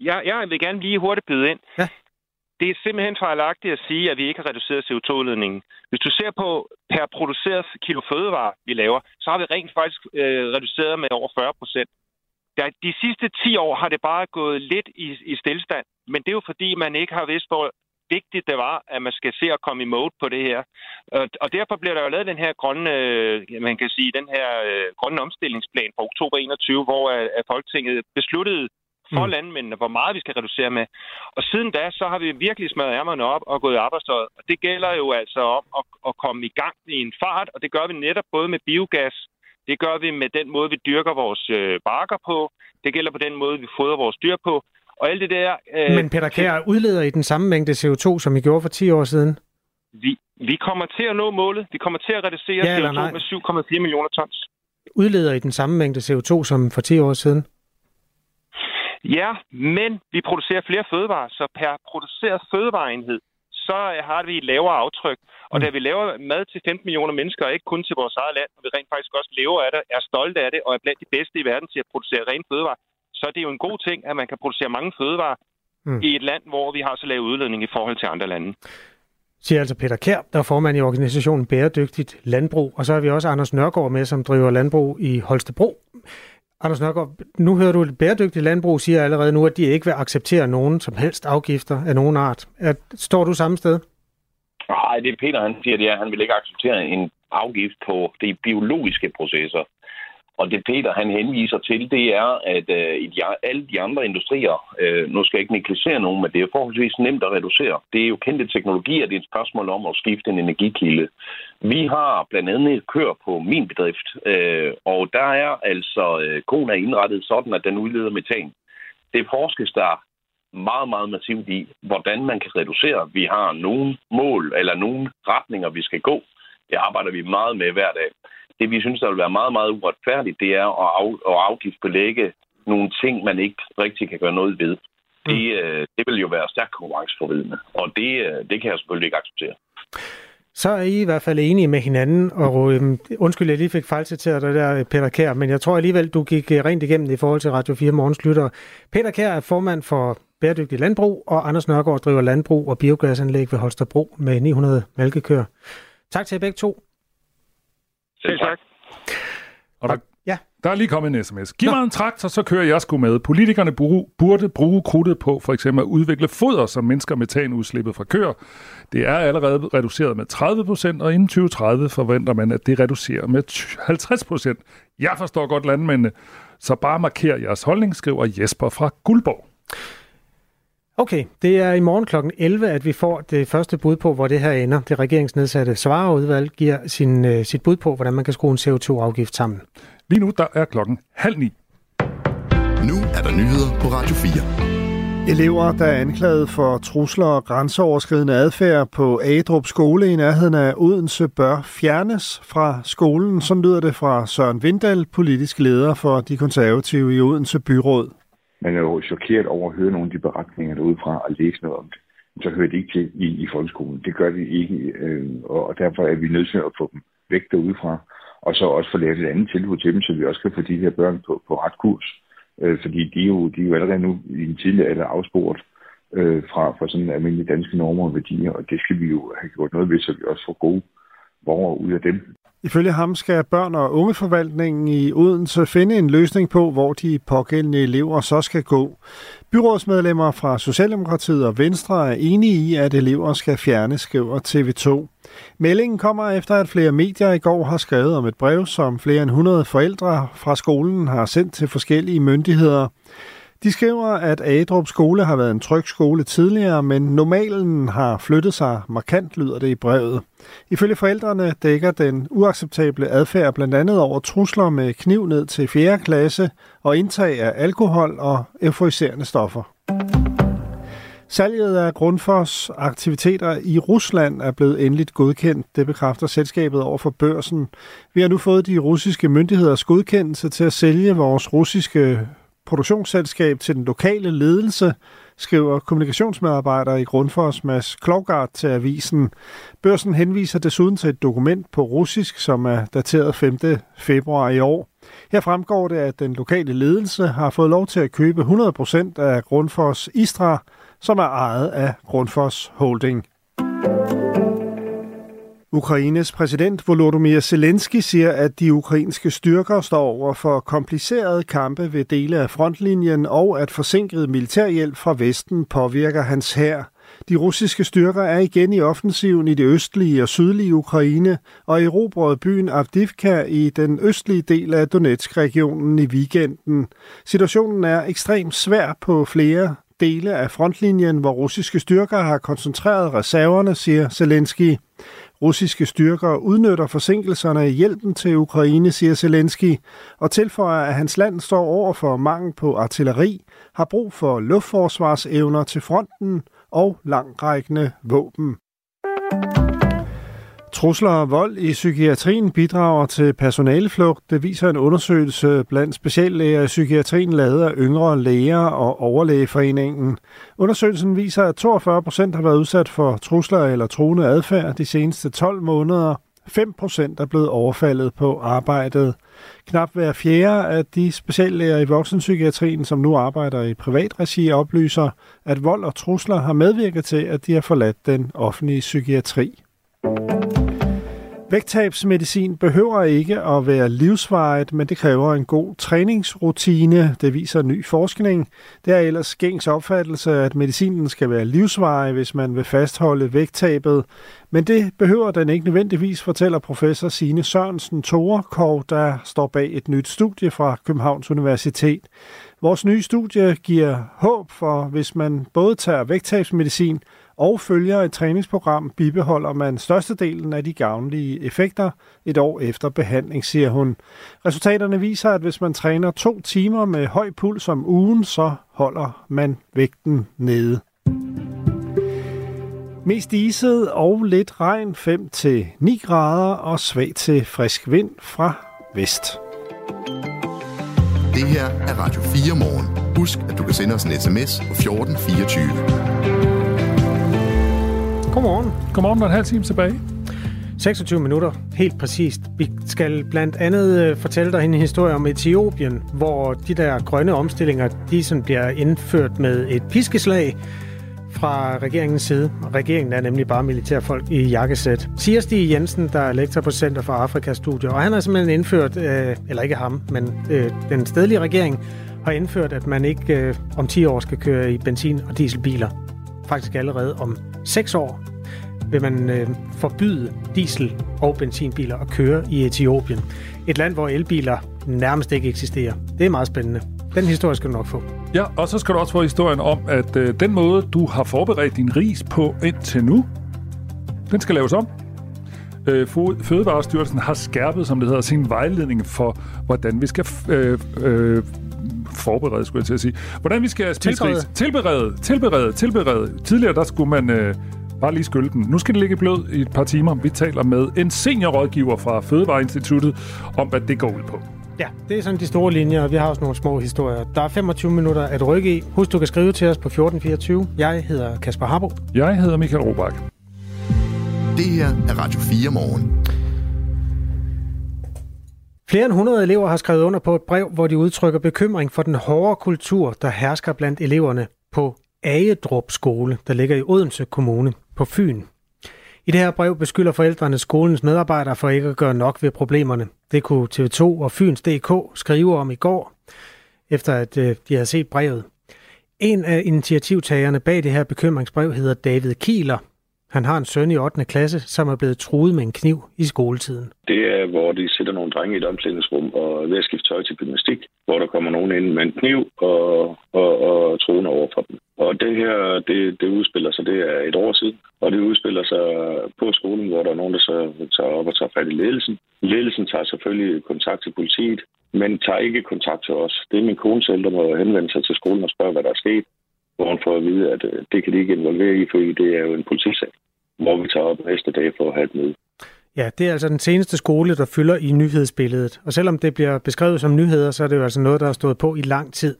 Jeg, jeg vil gerne lige hurtigt byde ind. Ja. Det er simpelthen fejlagtigt at sige, at vi ikke har reduceret CO2-udledningen. Hvis du ser på per produceret kilo fødevare, vi laver, så har vi rent faktisk øh, reduceret med over 40 procent. De sidste 10 år har det bare gået lidt i, i stillestand, men det er jo fordi, man ikke har vidst, hvor vigtigt det var, at man skal se at komme i mode på det her. Og derfor bliver der jo lavet den her grønne, øh, man kan sige, den her øh, grønne omstillingsplan fra oktober 21, hvor Folketinget besluttede for mm. landmændene, hvor meget vi skal reducere med. Og siden da, så har vi virkelig smadret ærmerne op og gået i arbejdstøjet. Og det gælder jo altså om at, at komme i gang i en fart, og det gør vi netop både med biogas, det gør vi med den måde, vi dyrker vores øh, barker på, det gælder på den måde, vi fodrer vores dyr på, og alt det der... Øh, Men Peter Kjær, udleder I den samme mængde CO2, som I gjorde for 10 år siden? Vi, vi kommer til at nå målet. Vi kommer til at reducere ja, CO2 med 7,4 millioner tons. Udleder I den samme mængde CO2 som for 10 år siden? Ja, men vi producerer flere fødevarer, så per produceret fødevareenhed, så har vi et lavere aftryk. Og mm. da vi laver mad til 15 millioner mennesker, og ikke kun til vores eget land, og vi rent faktisk også lever af det, er stolte af det, og er blandt de bedste i verden til at producere ren fødevare, så er det jo en god ting, at man kan producere mange fødevarer mm. i et land, hvor vi har så lav udledning i forhold til andre lande. Siger altså Peter Kær, der er formand i organisationen Bæredygtigt Landbrug. Og så har vi også Anders Nørgaard med, som driver landbrug i Holstebro. Anders Nørgaard, nu hører du, at bæredygtigt landbrug siger allerede nu, at de ikke vil acceptere nogen som helst afgifter af nogen art. Er, står du samme sted? Nej, det Peter han siger, det er, at han vil ikke acceptere en afgift på de biologiske processer. Og det Peter han henviser til, det er, at øh, i de, alle de andre industrier, øh, nu skal jeg ikke negligere nogen, men det er forholdsvis nemt at reducere. Det er jo kendte teknologier, det er et spørgsmål om at skifte en energikilde. Vi har blandt andet kør på min bedrift, øh, og der er altså, øh, konen er indrettet sådan, at den udleder metan. Det forskes der meget, meget massivt i, hvordan man kan reducere. Vi har nogle mål eller nogle retninger, vi skal gå. Det arbejder vi meget med hver dag det, vi synes, der vil være meget, meget uretfærdigt, det er at, af, at afgiftsbelægge nogle ting, man ikke rigtig kan gøre noget ved. Det, mm. øh, det vil jo være stærkt konkurrenceforvidende, og det, øh, det kan jeg selvfølgelig ikke acceptere. Så er I i hvert fald enige med hinanden, og øhm, undskyld, jeg lige fik fejlciteret dig der, Peter Kær, men jeg tror alligevel, du gik øh, rent igennem i forhold til Radio 4 Morgens lytter. Peter Kær er formand for Bæredygtig Landbrug, og Anders Nørgaard driver landbrug og biogasanlæg ved Holstebro med 900 malkekør. Tak til jer begge to. Selv tak. Og der. Der er lige kommet en sms. Giv Nå. mig en traktor, så kører jeg sgu med. Politikerne burde bruge krudtet på for eksempel at udvikle foder, som mindsker metanudslippet fra køer. Det er allerede reduceret med 30 procent, og inden 2030 forventer man, at det reducerer med 50 procent. Jeg forstår godt landmændene, så bare marker jeres holdning, skriver Jesper fra Guldborg. Okay, det er i morgen kl. 11, at vi får det første bud på, hvor det her ender. Det regeringsnedsatte svareudvalg giver sin, uh, sit bud på, hvordan man kan skrue en CO2-afgift sammen. Lige nu der er klokken halv ni. Nu er der nyheder på Radio 4. Elever, der er anklaget for trusler og grænseoverskridende adfærd på Adrup skole i nærheden af Odense, bør fjernes fra skolen. Sådan lyder det fra Søren Vindal, politisk leder for de konservative i Odense Byråd. Man er jo chokeret over at høre nogle af de beretninger derudefra og læse noget om det. Så hører det ikke til i, i folkeskolen. Det gør det ikke, øh, og derfor er vi nødt til at få dem væk derudefra. Og så også få lavet et andet tilbud til dem, så vi også kan få de her børn på, på ret kurs øh, fordi de er, jo, de er jo allerede nu i en tidlig alder afspurgt øh, fra, fra sådan almindelige danske normer og værdier, og det skal vi jo have gjort noget ved, så vi også får gode borgere ud af dem. Ifølge ham skal børn- og ungeforvaltningen i Odense finde en løsning på, hvor de pågældende elever så skal gå. Byrådsmedlemmer fra Socialdemokratiet og Venstre er enige i, at elever skal fjernes, skriver TV2. Meldingen kommer efter, at flere medier i går har skrevet om et brev, som flere end 100 forældre fra skolen har sendt til forskellige myndigheder. De skriver, at Adrup skole har været en tryg skole tidligere, men normalen har flyttet sig markant, lyder det i brevet. Ifølge forældrene dækker den uacceptable adfærd blandt andet over trusler med kniv ned til 4. klasse og indtag af alkohol og euforiserende stoffer. Salget af Grundfos aktiviteter i Rusland er blevet endeligt godkendt. Det bekræfter selskabet over for børsen. Vi har nu fået de russiske myndigheders godkendelse til at sælge vores russiske produktionsselskab til den lokale ledelse, skriver kommunikationsmedarbejder i Grundfos Mads Klogart til avisen. Børsen henviser desuden til et dokument på russisk, som er dateret 5. februar i år. Her fremgår det, at den lokale ledelse har fået lov til at købe 100% af Grundfos Istra, som er ejet af Grundfos Holding. Ukraines præsident Volodymyr Zelensky siger, at de ukrainske styrker står over for komplicerede kampe ved dele af frontlinjen, og at forsinket militærhjælp fra Vesten påvirker hans hær. De russiske styrker er igen i offensiven i det østlige og sydlige Ukraine og erobrede byen Avdivka i den østlige del af Donetsk-regionen i weekenden. Situationen er ekstremt svær på flere dele af frontlinjen, hvor russiske styrker har koncentreret reserverne, siger Zelensky. Russiske styrker udnytter forsinkelserne i hjælpen til Ukraine, siger Zelensky, og tilføjer, at hans land står over for mangel på artilleri, har brug for luftforsvarsevner til fronten og langrækkende våben. Trusler og vold i psykiatrien bidrager til personaleflugt. Det viser en undersøgelse blandt speciallæger i psykiatrien lavet af yngre læger og overlægeforeningen. Undersøgelsen viser, at 42 procent har været udsat for trusler eller truende adfærd de seneste 12 måneder. 5 procent er blevet overfaldet på arbejdet. Knap hver fjerde af de speciallæger i voksenpsykiatrien, som nu arbejder i privat regi, oplyser, at vold og trusler har medvirket til, at de har forladt den offentlige psykiatri. Vægttabsmedicin behøver ikke at være livsvarigt, men det kræver en god træningsrutine. Det viser ny forskning. Det er ellers gængs opfattelse, at medicinen skal være livsvarig, hvis man vil fastholde vægttabet. Men det behøver den ikke nødvendigvis, fortæller professor Sine Sørensen Torekov, der står bag et nyt studie fra Københavns Universitet. Vores nye studie giver håb for, hvis man både tager vægttabsmedicin og følger et træningsprogram, bibeholder man størstedelen af de gavnlige effekter et år efter behandling, siger hun. Resultaterne viser, at hvis man træner to timer med høj puls om ugen, så holder man vægten nede. Mest iset og lidt regn 5-9 grader og svag til frisk vind fra vest. Det her er Radio 4 morgen. Husk, at du kan sende os en sms på 1424. Godmorgen. Godmorgen, der er en halv time tilbage. 26 minutter, helt præcist. Vi skal blandt andet øh, fortælle dig en historie om Etiopien, hvor de der grønne omstillinger, de sådan bliver indført med et piskeslag fra regeringens side. Regeringen er nemlig bare militærfolk i jakkesæt. Siger Stig Jensen, der er lektor på Center for Afrikastudier, og han har simpelthen indført, øh, eller ikke ham, men øh, den stedlige regering har indført, at man ikke øh, om 10 år skal køre i benzin- og dieselbiler. Faktisk allerede om 6 år vil man øh, forbyde diesel- og benzinbiler at køre i Etiopien. Et land, hvor elbiler nærmest ikke eksisterer. Det er meget spændende. Den historie skal du nok få. Ja, og så skal du også få historien om, at øh, den måde, du har forberedt din ris på indtil nu, den skal laves om. Øh, Fødevarestyrelsen har skærpet, som det hedder, sin vejledning for, hvordan vi skal øh, øh, forberede, skulle jeg til at sige. Hvordan vi skal ris. Tilberede, tilberede, tilberede. Tidligere, der skulle man øh, bare lige skylde den. Nu skal det ligge blød i et par timer. Vi taler med en seniorrådgiver fra Fødevareinstituttet om, hvad det går ud på. Ja, det er sådan de store linjer, og vi har også nogle små historier. Der er 25 minutter at rykke i. Husk, du kan skrive til os på 1424. Jeg hedder Kasper Harbo. Jeg hedder Michael Robach. Det her er Radio 4 morgen. Flere end 100 elever har skrevet under på et brev, hvor de udtrykker bekymring for den hårde kultur, der hersker blandt eleverne på Agedrup skole, der ligger i Odense Kommune på Fyn. I det her brev beskylder forældrene skolens medarbejdere for ikke at gøre nok ved problemerne. Det kunne TV2 og Fyns.dk skrive om i går, efter at øh, de havde set brevet. En af initiativtagerne bag det her bekymringsbrev hedder David Kieler. Han har en søn i 8. klasse, som er blevet truet med en kniv i skoletiden. Det er, hvor de sætter nogle drenge i et omklædningsrum og er ved at skifte tøj til gymnastik, hvor der kommer nogen ind med en kniv og, og, og truende over for dem. Og det her, det, det udspiller sig, det er et år siden, og det udspiller sig på skolen, hvor der er nogen, der så tager op og tager fat i ledelsen. Ledelsen tager selvfølgelig kontakt til politiet, men tager ikke kontakt til os. Det er min kone selv, der må henvende sig til skolen og spørge, hvad der er sket hvor hun får at vide, at øh, det kan de ikke involvere i, fordi det er jo en politisag, hvor vi tager op næste dag for at have et møde. Ja, det er altså den seneste skole, der fylder i nyhedsbilledet. Og selvom det bliver beskrevet som nyheder, så er det jo altså noget, der har stået på i lang tid.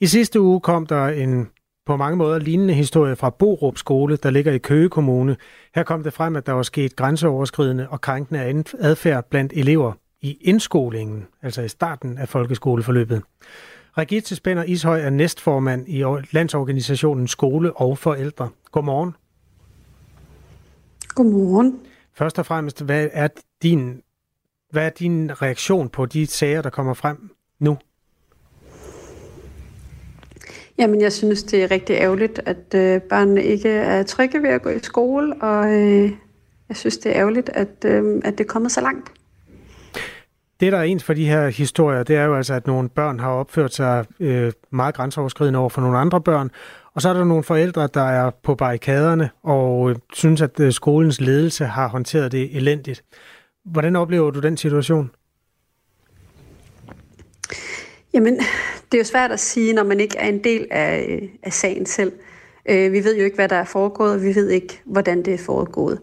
I sidste uge kom der en på mange måder lignende historie fra Borup skole, der ligger i Køge Kommune. Her kom det frem, at der var sket grænseoverskridende og krænkende adfærd blandt elever i indskolingen, altså i starten af folkeskoleforløbet. Regitte Spænder Ishøj er næstformand i Landsorganisationen Skole og Forældre. Godmorgen. Godmorgen. Først og fremmest, hvad er din, hvad er din reaktion på de sager, der kommer frem nu? Jamen, jeg synes, det er rigtig ærgerligt, at øh, børnene ikke er trygge ved at gå i skole, og øh, jeg synes, det er ærgerligt, at, øh, at det er kommet så langt. Det, der er ens for de her historier, det er jo altså, at nogle børn har opført sig øh, meget grænseoverskridende over for nogle andre børn, og så er der nogle forældre, der er på barrikaderne og øh, synes, at øh, skolens ledelse har håndteret det elendigt. Hvordan oplever du den situation? Jamen, det er jo svært at sige, når man ikke er en del af, øh, af sagen selv. Øh, vi ved jo ikke, hvad der er foregået, og vi ved ikke, hvordan det er foregået.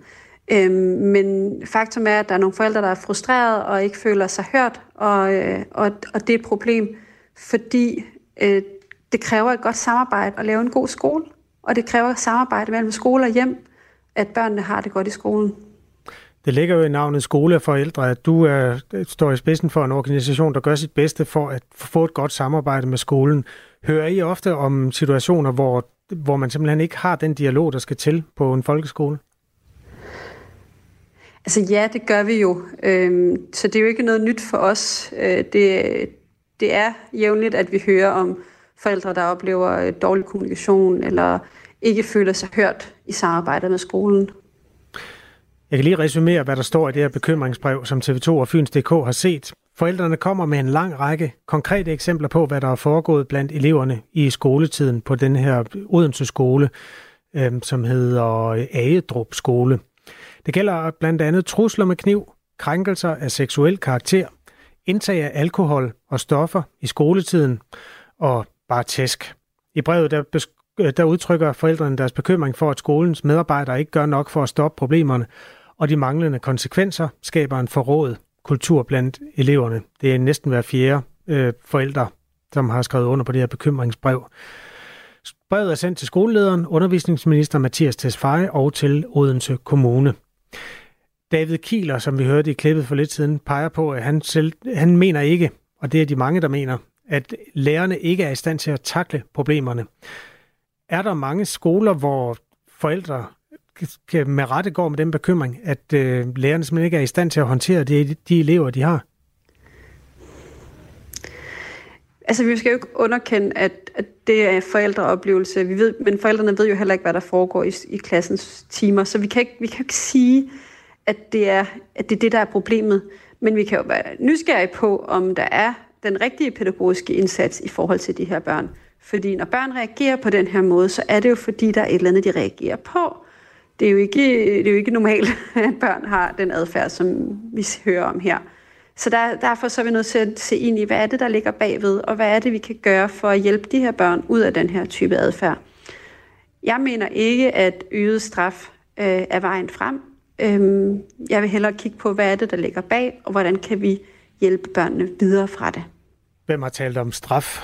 Øhm, men faktum er, at der er nogle forældre, der er frustrerede og ikke føler sig hørt, og, øh, og, og det er et problem, fordi øh, det kræver et godt samarbejde at lave en god skole, og det kræver samarbejde mellem skole og hjem, at børnene har det godt i skolen. Det ligger jo i navnet Skole og Forældre, at du er, står i spidsen for en organisation, der gør sit bedste for at få et godt samarbejde med skolen. Hører I ofte om situationer, hvor, hvor man simpelthen ikke har den dialog, der skal til på en folkeskole? Altså ja, det gør vi jo. Øhm, så det er jo ikke noget nyt for os. Øh, det, det er jævnligt, at vi hører om forældre, der oplever øh, dårlig kommunikation eller ikke føler sig hørt i samarbejdet med skolen. Jeg kan lige resumere, hvad der står i det her bekymringsbrev, som TV2 og Fyns.dk har set. Forældrene kommer med en lang række konkrete eksempler på, hvad der er foregået blandt eleverne i skoletiden på den her Odense skole, øh, som hedder Agedrup skole. Det gælder blandt andet trusler med kniv, krænkelser af seksuel karakter, indtag af alkohol og stoffer i skoletiden og bare tæsk. I brevet der, øh, der udtrykker forældrene deres bekymring for, at skolens medarbejdere ikke gør nok for at stoppe problemerne, og de manglende konsekvenser skaber en forrådet kultur blandt eleverne. Det er næsten hver fjerde øh, forældre, som har skrevet under på det her bekymringsbrev. Brevet er sendt til skolelederen, undervisningsminister Mathias Tesfaye og til Odense Kommune. David Kieler, som vi hørte i klippet for lidt siden, peger på, at han, selv, han mener ikke, og det er de mange, der mener, at lærerne ikke er i stand til at takle problemerne. Er der mange skoler, hvor forældre med rette går med den bekymring, at øh, lærerne simpelthen ikke er i stand til at håndtere de, de elever, de har? Altså, vi skal jo ikke underkende, at, at det er forældreoplevelse. Vi ved, men forældrene ved jo heller ikke, hvad der foregår i, i klassens timer, så vi kan, ikke, vi kan ikke sige, at det, er, at det er det, der er problemet. Men vi kan jo være nysgerrige på, om der er den rigtige pædagogiske indsats i forhold til de her børn. Fordi når børn reagerer på den her måde, så er det jo fordi, der er et eller andet, de reagerer på. Det er jo ikke, det er jo ikke normalt, at børn har den adfærd, som vi hører om her. Så der, derfor så er vi nødt til at se ind i, hvad er det, der ligger bagved, og hvad er det, vi kan gøre for at hjælpe de her børn ud af den her type adfærd. Jeg mener ikke, at øget straf øh, er vejen frem. Øhm, jeg vil hellere kigge på, hvad er det, der ligger bag, og hvordan kan vi hjælpe børnene videre fra det. Hvem har talt om straf?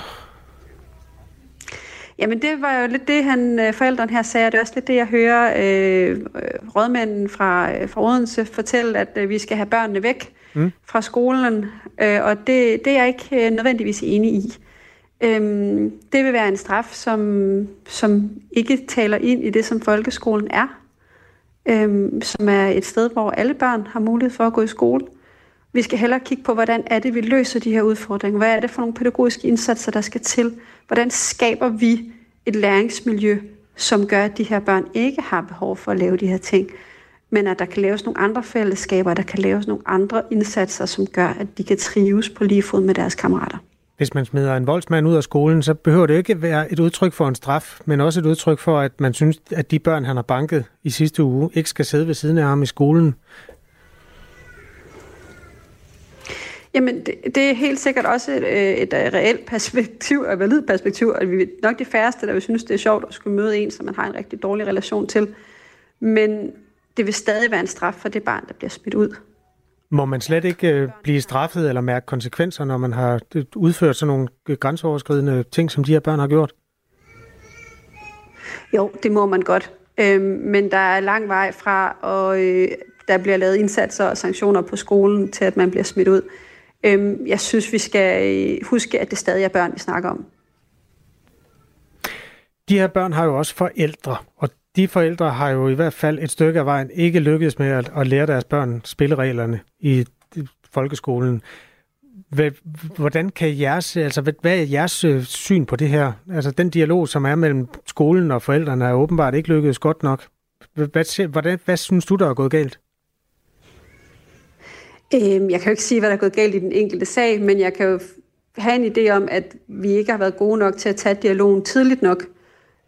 Jamen det var jo lidt det, han, øh, forældrene her sagde, og det er også lidt det, jeg hører øh, rådmanden fra, øh, fra Odense fortælle, at øh, vi skal have børnene væk mm. fra skolen, øh, og det, det er jeg ikke øh, nødvendigvis enig i. Øhm, det vil være en straf, som, som ikke taler ind i det, som folkeskolen er, øhm, som er et sted, hvor alle børn har mulighed for at gå i skole. Vi skal hellere kigge på, hvordan er det, vi løser de her udfordringer. Hvad er det for nogle pædagogiske indsatser, der skal til? Hvordan skaber vi et læringsmiljø, som gør, at de her børn ikke har behov for at lave de her ting, men at der kan laves nogle andre fællesskaber, der kan laves nogle andre indsatser, som gør, at de kan trives på lige fod med deres kammerater. Hvis man smider en voldsmand ud af skolen, så behøver det ikke være et udtryk for en straf, men også et udtryk for, at man synes, at de børn, han har banket i sidste uge, ikke skal sidde ved siden af ham i skolen. Jamen, det, det er helt sikkert også et, øh, et, et reelt perspektiv, et valid perspektiv, og vi er nok de færreste, der vil synes, det er sjovt at skulle møde en, som man har en rigtig dårlig relation til. Men det vil stadig være en straf for det barn, der bliver smidt ud. Må man slet ikke øh, blive straffet eller mærke konsekvenser, når man har øh, udført sådan nogle grænseoverskridende ting, som de her børn har gjort? Jo, det må man godt. Øhm, men der er lang vej fra, og øh, der bliver lavet indsatser og sanktioner på skolen til, at man bliver smidt ud. Øhm, jeg synes, vi skal øh, huske, at det stadig er børn, vi snakker om. De her børn har jo også forældre, og de forældre har jo i hvert fald et stykke af vejen ikke lykkedes med at, at lære deres børn spillereglerne i folkeskolen. Hvordan kan jeres, altså hvad er jeres øh, syn på det her? Altså den dialog, som er mellem skolen og forældrene, er åbenbart ikke lykkedes godt nok. Hvad, hvordan, hvad synes du, der er gået galt? Øhm, jeg kan jo ikke sige, hvad der er gået galt i den enkelte sag, men jeg kan jo have en idé om, at vi ikke har været gode nok til at tage dialogen tidligt nok.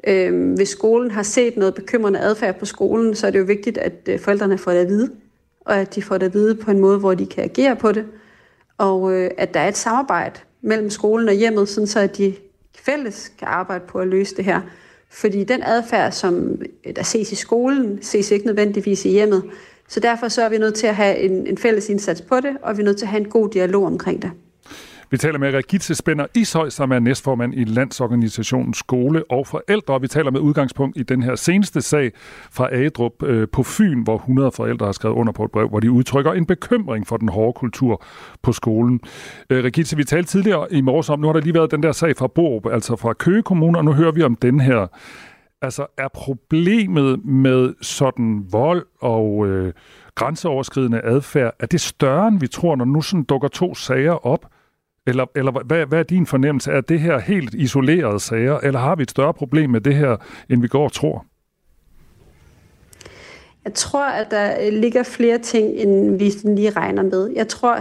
Øhm, hvis skolen har set noget bekymrende adfærd på skolen, så er det jo vigtigt, at øh, forældrene får det at vide, og at de får det at vide på en måde, hvor de kan agere på det, og øh, at der er et samarbejde mellem skolen og hjemmet, sådan så at de fælles kan arbejde på at løse det her. Fordi den adfærd, som øh, der ses i skolen, ses ikke nødvendigvis i hjemmet. Så derfor så er vi nødt til at have en, en fælles indsats på det, og vi er nødt til at have en god dialog omkring det. Vi taler med Regitze Spænder Ishøj, som er næstformand i Landsorganisationen Skole og Forældre, og vi taler med udgangspunkt i den her seneste sag fra Adrup øh, på Fyn, hvor 100 forældre har skrevet under på et brev, hvor de udtrykker en bekymring for den hårde kultur på skolen. Øh, Regitze, vi talte tidligere i morges om, nu har der lige været den der sag fra Borup, altså fra Køge Kommune, og nu hører vi om den her. Altså, er problemet med sådan vold og øh, grænseoverskridende adfærd, er det større, end vi tror, når nu sådan dukker to sager op? Eller, eller hvad, hvad er din fornemmelse? Er det her helt isolerede sager, eller har vi et større problem med det her, end vi går og tror? Jeg tror, at der øh, ligger flere ting, end vi lige regner med. Jeg tror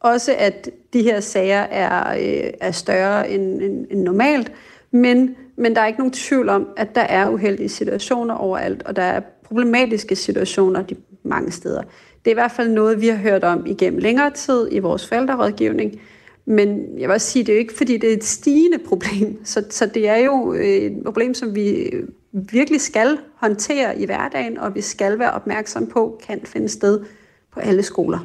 også, at de her sager er, øh, er større end, end, end normalt, men, men der er ikke nogen tvivl om, at der er uheldige situationer overalt, og der er problematiske situationer de mange steder. Det er i hvert fald noget, vi har hørt om igennem længere tid i vores forældrerådgivning, men jeg vil også sige, det er ikke, fordi det er et stigende problem. Så, så det er jo øh, et problem, som vi øh, virkelig skal håndtere i hverdagen, og vi skal være opmærksom på, kan finde sted på alle skoler.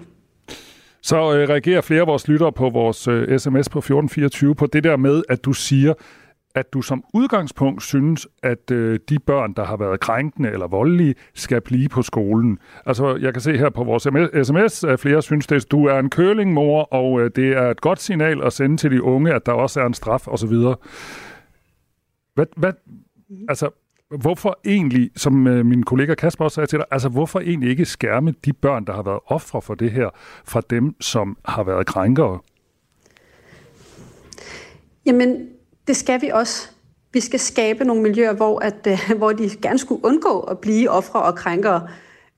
Så øh, reagerer flere af vores lyttere på vores øh, sms på 1424 på det der med, at du siger, at du som udgangspunkt synes, at øh, de børn, der har været krænkende eller voldelige, skal blive på skolen. Altså, jeg kan se her på vores sms, at flere synes, at du er en kølingmor, og øh, det er et godt signal at sende til de unge, at der også er en straf osv. Hvad, hvad, altså, hvorfor egentlig, som øh, min kollega Kasper også sagde til dig, altså hvorfor egentlig ikke skærme de børn, der har været ofre for det her, fra dem, som har været krænkere? Jamen, det skal vi også. Vi skal skabe nogle miljøer, hvor, at, øh, hvor de gerne skulle undgå at blive ofre og krænkere.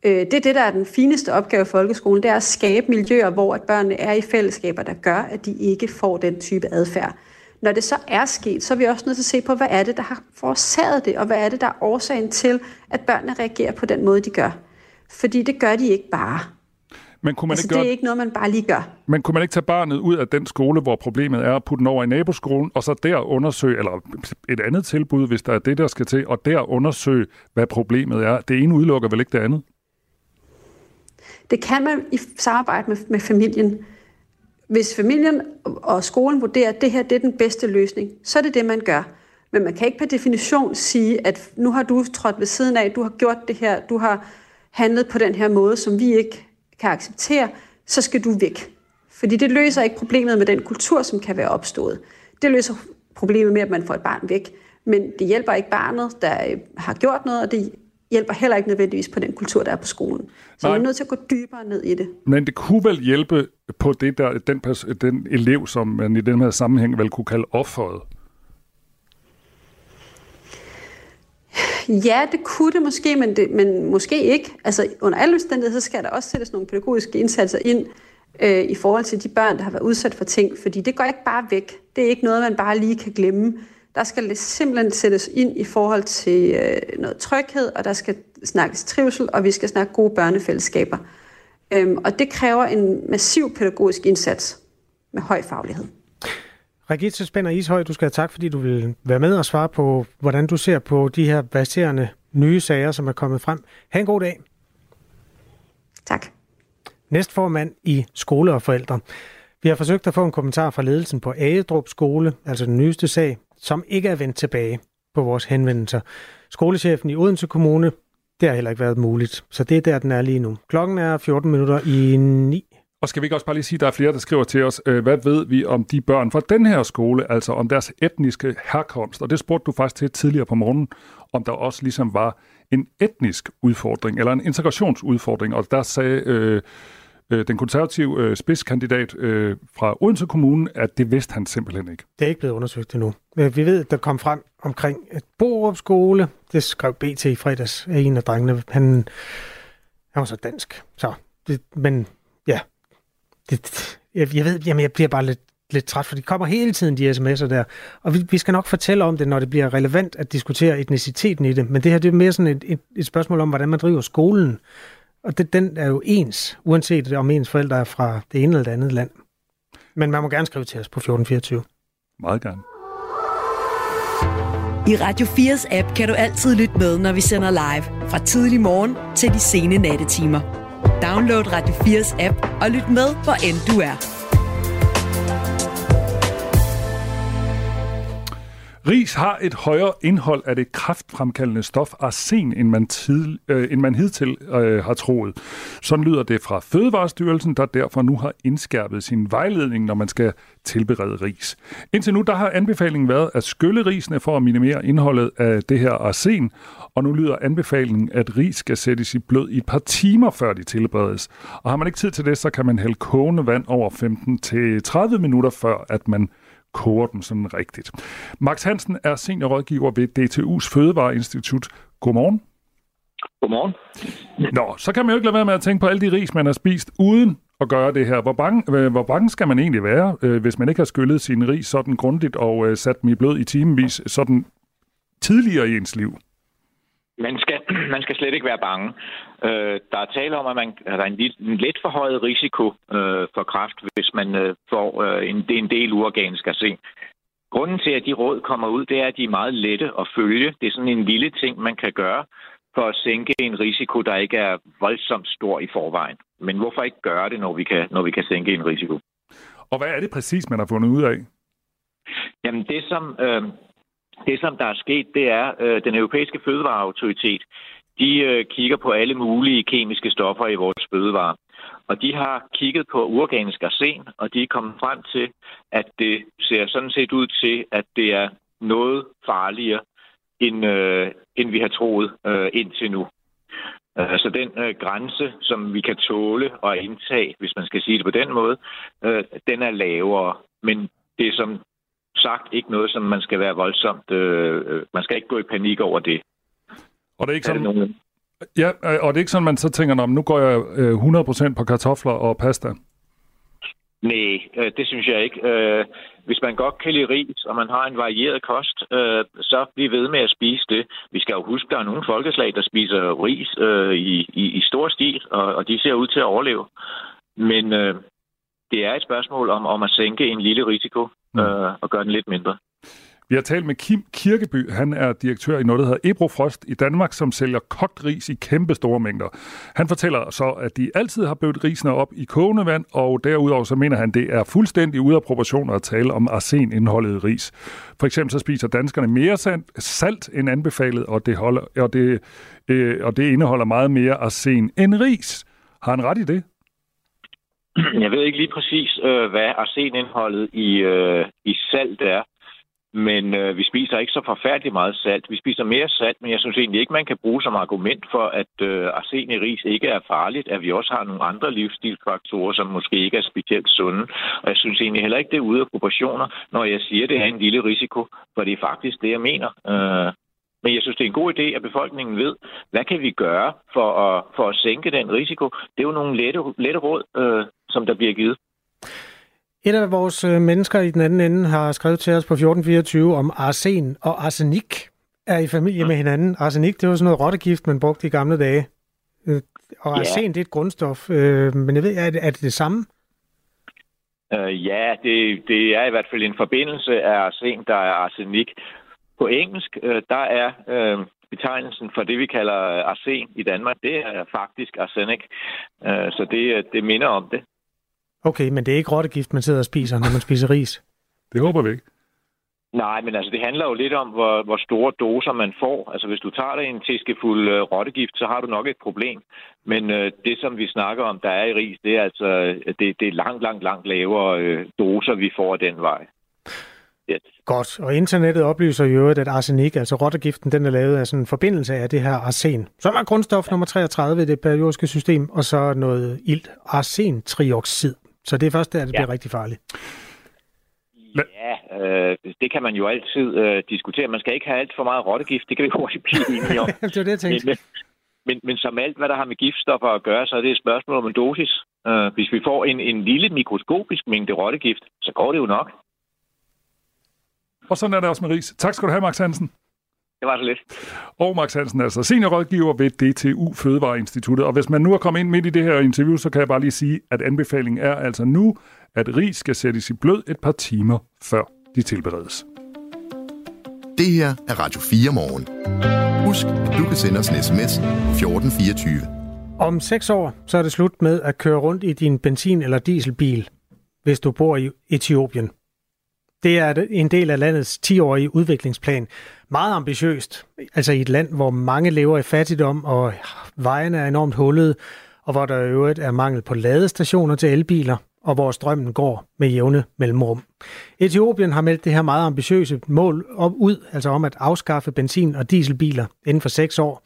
Øh, det er det, der er den fineste opgave i folkeskolen, det er at skabe miljøer, hvor at børnene er i fællesskaber, der gør, at de ikke får den type adfærd. Når det så er sket, så er vi også nødt til at se på, hvad er det, der har forårsaget det, og hvad er det, der er årsagen til, at børnene reagerer på den måde, de gør. Fordi det gør de ikke bare. Men kunne man altså, ikke gøre, det er ikke noget, man bare lige gør. Men kunne man ikke tage barnet ud af den skole, hvor problemet er, og putte den over i naboskolen, og så der undersøge, eller et andet tilbud, hvis der er det, der skal til, og der undersøge, hvad problemet er? Det ene udelukker vel ikke det andet? Det kan man i samarbejde med, med familien. Hvis familien og skolen vurderer, at det her det er den bedste løsning, så er det det, man gør. Men man kan ikke per definition sige, at nu har du trådt ved siden af, du har gjort det her, du har handlet på den her måde, som vi ikke kan acceptere, så skal du væk. Fordi det løser ikke problemet med den kultur, som kan være opstået. Det løser problemet med, at man får et barn væk. Men det hjælper ikke barnet, der har gjort noget, og det hjælper heller ikke nødvendigvis på den kultur, der er på skolen. Så Nej. man er nødt til at gå dybere ned i det. Men det kunne vel hjælpe på det der, den, den elev, som man i den her sammenhæng vel kunne kalde offeret? Ja, det kunne det måske, men, det, men måske ikke. Altså under alle omstændigheder, så skal der også sættes nogle pædagogiske indsatser ind øh, i forhold til de børn, der har været udsat for ting, fordi det går ikke bare væk. Det er ikke noget, man bare lige kan glemme. Der skal det simpelthen sættes ind i forhold til øh, noget tryghed, og der skal snakkes trivsel, og vi skal snakke gode børnefællesskaber. Øhm, og det kræver en massiv pædagogisk indsats med høj faglighed. Regitze Spænder Ishøj, du skal have tak, fordi du vil være med og svare på, hvordan du ser på de her baserende nye sager, som er kommet frem. Ha' en god dag. Tak. Næstformand i Skole og Forældre. Vi har forsøgt at få en kommentar fra ledelsen på Agedrup Skole, altså den nyeste sag, som ikke er vendt tilbage på vores henvendelser. Skolechefen i Odense Kommune, det har heller ikke været muligt, så det er der, den er lige nu. Klokken er 14 minutter i 9. Og skal vi ikke også bare lige sige, at der er flere, der skriver til os, øh, hvad ved vi om de børn fra den her skole, altså om deres etniske herkomst? Og det spurgte du faktisk til tidligere på morgenen, om der også ligesom var en etnisk udfordring, eller en integrationsudfordring. Og der sagde øh, øh, den konservative øh, spidskandidat øh, fra Odense Kommune, at det vidste han simpelthen ikke. Det er ikke blevet undersøgt endnu. Vi ved, at der kom frem omkring et Borup skole. Det skrev BT i fredags af en af drengene. Han, han var så dansk. Så, det, men det, jeg, jeg ved, jamen jeg bliver bare lidt, lidt træt, for de kommer hele tiden, de sms'er der. Og vi, vi skal nok fortælle om det, når det bliver relevant at diskutere etniciteten i det. Men det her det er mere sådan et, et, et spørgsmål om, hvordan man driver skolen. Og det, den er jo ens, uanset om ens forældre er fra det ene eller det andet land. Men man må gerne skrive til os på 1424. Meget gerne. I Radio 4's app kan du altid lytte med, når vi sender live. Fra tidlig morgen til de sene nattetimer. Download Radio 4's app og lyt med, hvor end du er. Ris har et højere indhold af det kraftfremkaldende stof arsen, end man, tid, øh, end man hidtil øh, har troet. Sådan lyder det fra Fødevarestyrelsen, der derfor nu har indskærpet sin vejledning, når man skal tilberede ris. Indtil nu der har anbefalingen været at skylle risene for at minimere indholdet af det her arsen, og nu lyder anbefalingen, at ris skal sættes i blød i et par timer, før de tilberedes. Og har man ikke tid til det, så kan man hælde kogende vand over 15-30 minutter, før at man koger dem sådan rigtigt. Max Hansen er seniorrådgiver ved DTU's Fødevareinstitut. Godmorgen. Godmorgen. Nå, så kan man jo ikke lade være med at tænke på alle de ris, man har spist uden at gøre det her. Hvor bange, øh, hvor bange skal man egentlig være, øh, hvis man ikke har skyllet sin ris sådan grundigt og øh, sat dem i blød i timevis sådan tidligere i ens liv? Man skal, man skal slet ikke være bange. Øh, der er tale om, at, man, at der er en, lidt, en lidt forhøjet risiko øh, for kræft, hvis man øh, får øh, en, en del uorganisk se. Grunden til, at de råd kommer ud, det er, at de er meget lette at følge. Det er sådan en lille ting, man kan gøre for at sænke en risiko, der ikke er voldsomt stor i forvejen. Men hvorfor ikke gøre det, når vi kan, når vi kan sænke en risiko? Og hvad er det præcis, man har fundet ud af? Jamen det, som, øh, det, som der er sket, det er, øh, den europæiske fødevareautoritet, de øh, kigger på alle mulige kemiske stoffer i vores fødevarer. Og de har kigget på uorganisk arsen, og de er kommet frem til, at det ser sådan set ud til, at det er noget farligere, end, øh, end vi har troet øh, indtil nu. Altså så den øh, grænse, som vi kan tåle og indtage, hvis man skal sige det på den måde, øh, den er lavere. Men det som sagt ikke noget, som man skal være voldsomt... Øh, øh man skal ikke gå i panik over det. Og det er ikke sådan, er det nogen... Ja, og det er ikke sådan, man så tænker, om nu går jeg 100% på kartofler og pasta. Nej, øh, det synes jeg ikke. Øh, hvis man godt kan lide ris, og man har en varieret kost, øh, så bliv ved med at spise det. Vi skal jo huske, at der er nogle folkeslag, der spiser ris i, i, i stor stil, og, og de ser ud til at overleve. Men det er et spørgsmål om, om at sænke en lille risiko mm. og gøre den lidt mindre. Vi har talt med Kim Kirkeby. Han er direktør i noget, der hedder Ebro Frost i Danmark, som sælger kogt ris i kæmpe store mængder. Han fortæller så, at de altid har bødt risene op i kogende vand, og derudover så mener han, det er fuldstændig ude af proportioner at tale om arsenindholdet i ris. For eksempel så spiser danskerne mere salt end anbefalet, og det, holder, og det, øh, og det indeholder meget mere arsen end ris. Har han ret i det? Jeg ved ikke lige præcis, øh, hvad arsenindholdet i, øh, i salt er. Men øh, vi spiser ikke så forfærdeligt meget salt. Vi spiser mere salt, men jeg synes egentlig ikke, man kan bruge som argument for, at øh, arsen i ris ikke er farligt, at vi også har nogle andre livsstilsfaktorer, som måske ikke er specielt sunde. Og jeg synes egentlig heller ikke, det er ude af proportioner, når jeg siger, at det er en lille risiko, for det er faktisk det, jeg mener. Øh, men jeg synes, det er en god idé, at befolkningen ved, hvad kan vi gøre for at, for at sænke den risiko. Det er jo nogle lette, lette råd, øh, som der bliver givet. Et af vores øh, mennesker i den anden ende har skrevet til os på 1424 om arsen og arsenik er i familie med hinanden. Arsenik, det var sådan noget rottegift, man brugte i gamle dage. Øh, og arsen, ja. det er et grundstof. Øh, men jeg ved, er det er det, det samme? Uh, ja, det, det er i hvert fald en forbindelse af arsen, der er arsenik. På engelsk, uh, der er uh, betegnelsen for det, vi kalder arsen i Danmark, det er faktisk arsenic. Uh, så det, det minder om det. Okay, men det er ikke rottegift, man sidder og spiser, når man spiser ris? Det håber vi ikke. Nej, men altså det handler jo lidt om, hvor, hvor store doser man får. Altså hvis du tager dig en teskefuld uh, rottegift, så har du nok et problem. Men uh, det, som vi snakker om, der er i ris, det er altså det, det er langt, langt, langt lavere uh, doser, vi får den vej. Yes. Godt. Og internettet oplyser jo, at arsenik, altså rottegiften, den er lavet af sådan en forbindelse af det her arsen, som er grundstof nummer 33 i det periodiske system, og så noget ilt, arsentrioxid. Så det er først der, det ja. bliver rigtig farligt. Ja, øh, det kan man jo altid øh, diskutere. Man skal ikke have alt for meget rottegift, det kan vi hurtigt blive enige om. det var det, jeg tænkte. Men, men, men som alt, hvad der har med giftstoffer at gøre, så er det et spørgsmål om en dosis. Øh, hvis vi får en, en lille mikroskopisk mængde rottegift, så går det jo nok. Og sådan er det også med ris. Tak skal du have, Max Hansen. Det var så lidt. Og Max Hansen er altså seniorrådgiver ved DTU Fødevareinstituttet. Og hvis man nu er kommet ind midt i det her interview, så kan jeg bare lige sige, at anbefalingen er altså nu, at ris skal sættes i blød et par timer, før de tilberedes. Det her er Radio 4 morgen. Husk, at du kan sende os en sms 1424. Om seks år, så er det slut med at køre rundt i din benzin- eller dieselbil, hvis du bor i Etiopien. Det er en del af landets 10-årige udviklingsplan. Meget ambitiøst, altså i et land, hvor mange lever i fattigdom, og vejene er enormt hullede, og hvor der i øvrigt er mangel på ladestationer til elbiler, og hvor strømmen går med jævne mellemrum. Etiopien har meldt det her meget ambitiøse mål op ud, altså om at afskaffe benzin- og dieselbiler inden for seks år.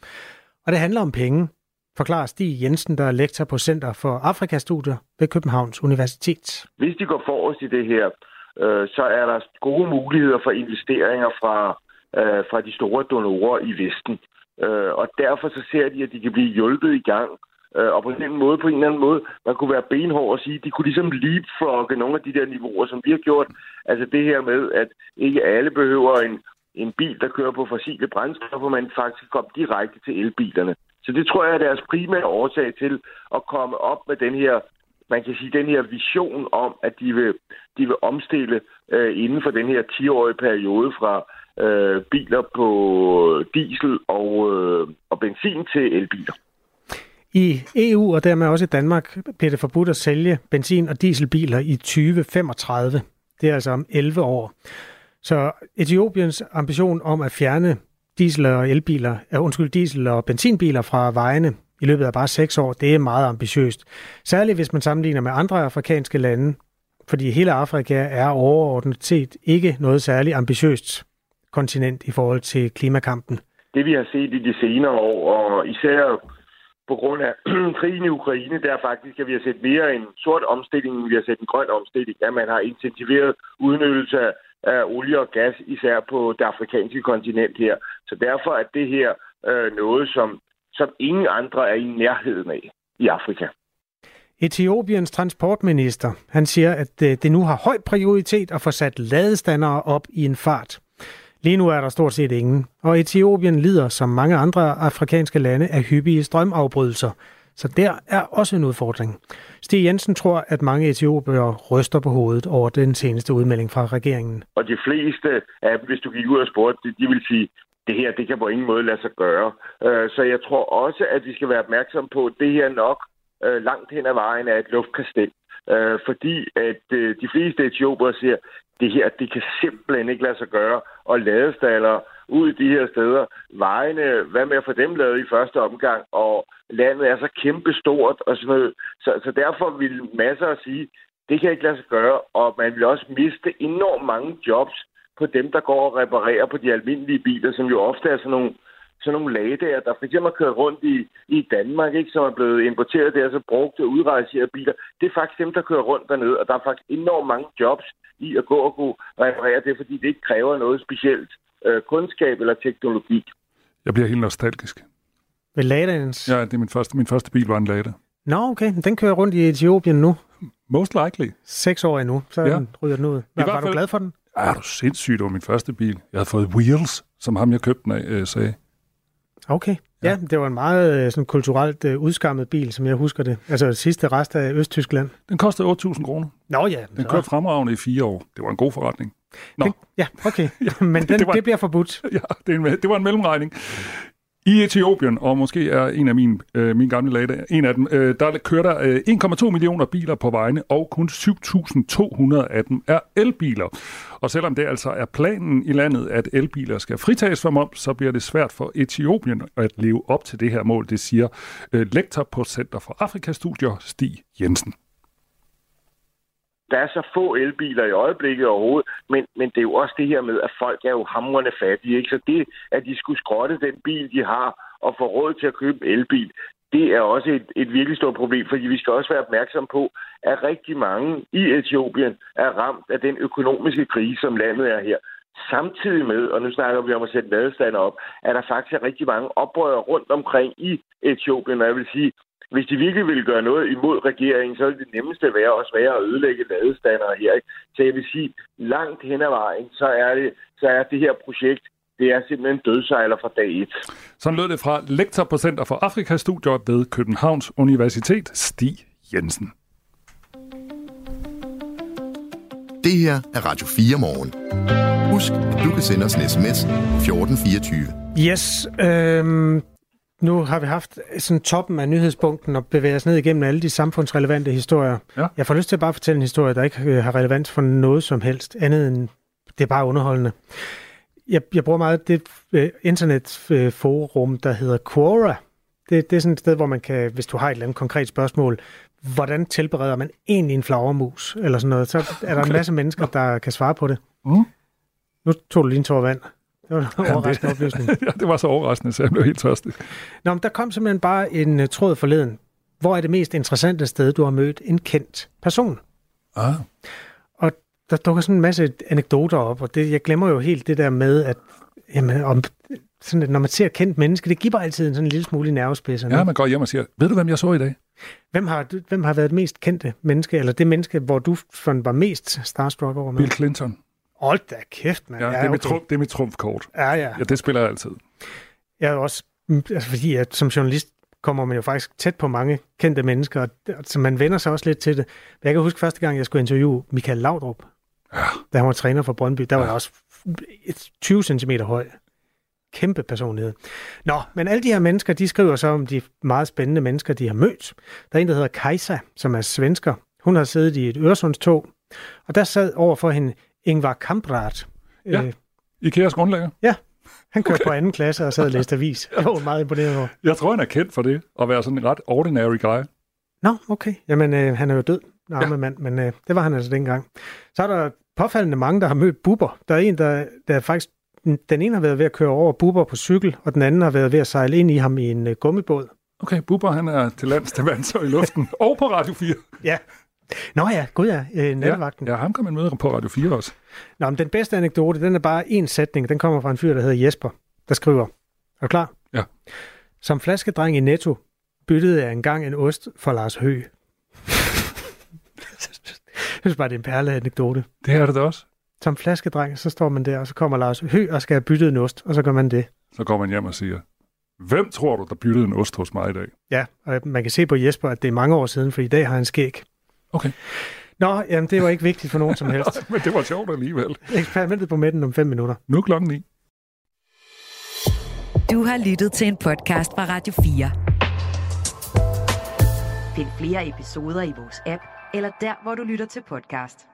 Og det handler om penge, forklarer Stig Jensen, der er lektor på Center for Afrikastudier ved Københavns Universitet. Hvis de går forrest i det her, øh, så er der gode muligheder for investeringer fra, øh, fra de store donorer i Vesten. Øh, og derfor så ser de, at de kan blive hjulpet i gang. Øh, og på den måde, på en eller anden måde, man kunne være benhård og sige, at de kunne ligesom leapfrogge nogle af de der niveauer, som vi har gjort. Altså det her med, at ikke alle behøver en, en bil, der kører på fossile brændstoffer, men faktisk kom direkte til elbilerne. Så det tror jeg er deres primære årsag til at komme op med den her man kan sige, den her vision om, at de vil, de vil omstille øh, inden for den her 10-årige periode fra øh, biler på diesel og, øh, og benzin til elbiler. I EU og dermed også i Danmark bliver det forbudt at sælge benzin- og dieselbiler i 2035. Det er altså om 11 år. Så Etiopiens ambition om at fjerne diesel- og elbiler, uh, undskyld, diesel- og benzinbiler fra vejene i løbet af bare seks år, det er meget ambitiøst. Særligt hvis man sammenligner med andre afrikanske lande, fordi hele Afrika er overordnet set ikke noget særligt ambitiøst kontinent i forhold til klimakampen. Det vi har set i de senere år, og især på grund af krigen i Ukraine, der er faktisk, at vi har set mere en sort omstilling, end vi har set en grøn omstilling, at man har intensiveret udnyttelse af, af olie og gas, især på det afrikanske kontinent her. Så derfor er det her øh, noget, som som ingen andre er i nærheden af i Afrika. Etiopiens transportminister, han siger, at øh, det nu har høj prioritet at få sat ladestandere op i en fart. Lige nu er der stort set ingen, og Etiopien lider, som mange andre afrikanske lande, af hyppige strømafbrydelser. Så der er også en udfordring. Stig Jensen tror, at mange etiopiere ryster på hovedet over den seneste udmelding fra regeringen. Og de fleste af dem, hvis du gik ud og spurgte, de vil sige, det her, det kan på ingen måde lade sig gøre. Øh, så jeg tror også, at vi skal være opmærksom på, at det her nok øh, langt hen ad vejen er et luftkastel. Øh, fordi at øh, de fleste etiopere siger, det her, det kan simpelthen ikke lade sig gøre, og ladestaller ud i de her steder. Vejene, hvad med at få dem lavet i første omgang, og landet er så kæmpestort og sådan noget. Så, så derfor vil masser at sige, det kan ikke lade sig gøre, og man vil også miste enormt mange jobs på dem, der går og reparerer på de almindelige biler, som jo ofte er sådan nogle sådan nogle lagdager, der for eksempel kørt rundt i, i Danmark, ikke, som er blevet importeret der, så brugte udrejserede biler. Det er faktisk dem, der kører rundt dernede, og der er faktisk enormt mange jobs i at gå og kunne reparere det, fordi det ikke kræver noget specielt øh, kundskab eller teknologi. Jeg bliver helt nostalgisk. Ved Ladaens? Ja, det er min første, min første bil var en Lada. Nå, okay. Den kører rundt i Etiopien nu. Most likely. Seks år endnu, så ja. den ryger den ud. Var, var du glad for den? Ja, er du sindssygt, det var min første bil. Jeg havde fået wheels, som ham, jeg købte den af, øh, sagde. Okay. Ja. ja, det var en meget øh, sådan, kulturelt uh, udskammet bil, som jeg husker det. Altså sidste rest af Østtyskland. Den kostede 8.000 kroner. Nå ja. Den kørte fremragende i fire år. Det var en god forretning. Nå. Den, ja, okay. Men den, det, var, det bliver forbudt. Ja, det, en, det var en mellemregning. I Etiopien, og måske er en af mine, øh, mine gamle lade, en af dem, øh, der kører der øh, 1,2 millioner biler på vejene, og kun 7.200 af dem er elbiler. Og selvom det altså er planen i landet, at elbiler skal fritages for moms, så bliver det svært for Etiopien at leve op til det her mål, det siger øh, lektor på Center for Afrikastudier, Stig Jensen der er så få elbiler i øjeblikket overhovedet, men, men det er jo også det her med, at folk er jo hamrende fattige. Ikke? Så det, at de skulle skrotte den bil, de har, og få råd til at købe en elbil, det er også et, et virkelig stort problem, fordi vi skal også være opmærksom på, at rigtig mange i Etiopien er ramt af den økonomiske krise, som landet er her. Samtidig med, og nu snakker vi om at sætte ladestander op, er der faktisk rigtig mange oprør rundt omkring i Etiopien, og jeg vil sige, hvis de virkelig ville gøre noget imod regeringen, så ville det nemmeste være også være at ødelægge ladestandere her. Ikke? Så jeg vil sige, langt hen ad vejen, så er det, så er det her projekt det er simpelthen dødsejler fra dag et. Sådan lød det fra lektor på Center for Afrikastudier ved Københavns Universitet, Stig Jensen. Det her er Radio 4 morgen. Husk, at du kan sende os en sms 1424. Yes, øhm, nu har vi haft sådan toppen af nyhedspunkten og bevæger os ned igennem alle de samfundsrelevante historier. Ja. Jeg får lyst til at bare fortælle en historie, der ikke øh, har relevans for noget som helst, andet end det er bare underholdende. Jeg, jeg bruger meget det uh, internetforum, der hedder Quora. Det, det er sådan et sted, hvor man kan, hvis du har et eller andet konkret spørgsmål, hvordan tilbereder man egentlig en flagermus, eller sådan noget, så er der okay. en masse mennesker, der kan svare på det. Mm. Nu tog du lige en tår vand. Det var en overraskende oplysning. ja, det var så overraskende, så jeg blev helt tørstig. Nå, men der kom simpelthen bare en uh, tråd forleden. Hvor er det mest interessante sted, du har mødt en kendt person? Ah. Og der dukker sådan en masse anekdoter op, og det, jeg glemmer jo helt det der med, at jamen, om, sådan, at når man ser et kendt menneske, det giver altid en sådan en lille smule i nervespidser. Ja, man går hjem og siger, ved du, hvem jeg så i dag? Hvem har, hvem har været det mest kendte menneske, eller det menneske, hvor du var mest starstruck over med? Bill Clinton. Hold da kæft, mand. Ja, det, er okay. mit trumf, det er mit trumfkort. Ja, ja. Ja, det spiller jeg altid. Jeg er også, mm, altså fordi at som journalist kommer man jo faktisk tæt på mange kendte mennesker, så man vender sig også lidt til det. Jeg kan huske første gang, jeg skulle interviewe Michael Laudrup, ja. da han var træner for Brøndby. Der var ja. jeg også 20 cm høj. Kæmpe personlighed. Nå, men alle de her mennesker, de skriver så om de meget spændende mennesker, de har mødt. Der er en, der hedder Kajsa, som er svensker. Hun har siddet i et Øresundstog, og der sad over for hende Ingvar Kamprad. Ja, øh, Ikeas grundlægger. Ja, han kørte okay. på anden klasse og sad og læste avis. Jeg var meget imponeret over. Jeg tror, han er kendt for det, at være sådan en ret ordinary guy. Nå, okay. Jamen, øh, han er jo død, arme ja. mand, men øh, det var han altså dengang. Så er der påfaldende mange, der har mødt Bubber. Der er en, der, der faktisk... Den ene har været ved at køre over Bubber på cykel, og den anden har været ved at sejle ind i ham i en uh, gummibåd. Okay, Bubber han er til lands til vands og i luften, og på Radio 4. Ja, Nå ja, gud ja, øh, nattevagten. Ja, ja, ham kan man møde på Radio 4 også. Nå, men den bedste anekdote, den er bare en sætning. Den kommer fra en fyr, der hedder Jesper, der skriver. Er du klar? Ja. Som flaskedreng i Netto byttede jeg engang en ost for Lars Høgh. Jeg synes bare, det er en perle anekdote. Det er det da også. Som flaskedreng, så står man der, og så kommer Lars Høgh og skal have byttet en ost, og så gør man det. Så går man hjem og siger, hvem tror du, der byttede en ost hos mig i dag? Ja, og man kan se på Jesper, at det er mange år siden, for i dag har han skæg. Okay. Nå, jamen det var ikke vigtigt for nogen som helst. Men det var sjovt alligevel. Eksperimentet på midten om 5 minutter. Nu klokken 9. Du har lyttet til en podcast fra Radio 4. Find flere episoder i vores app, eller der, hvor du lytter til podcast.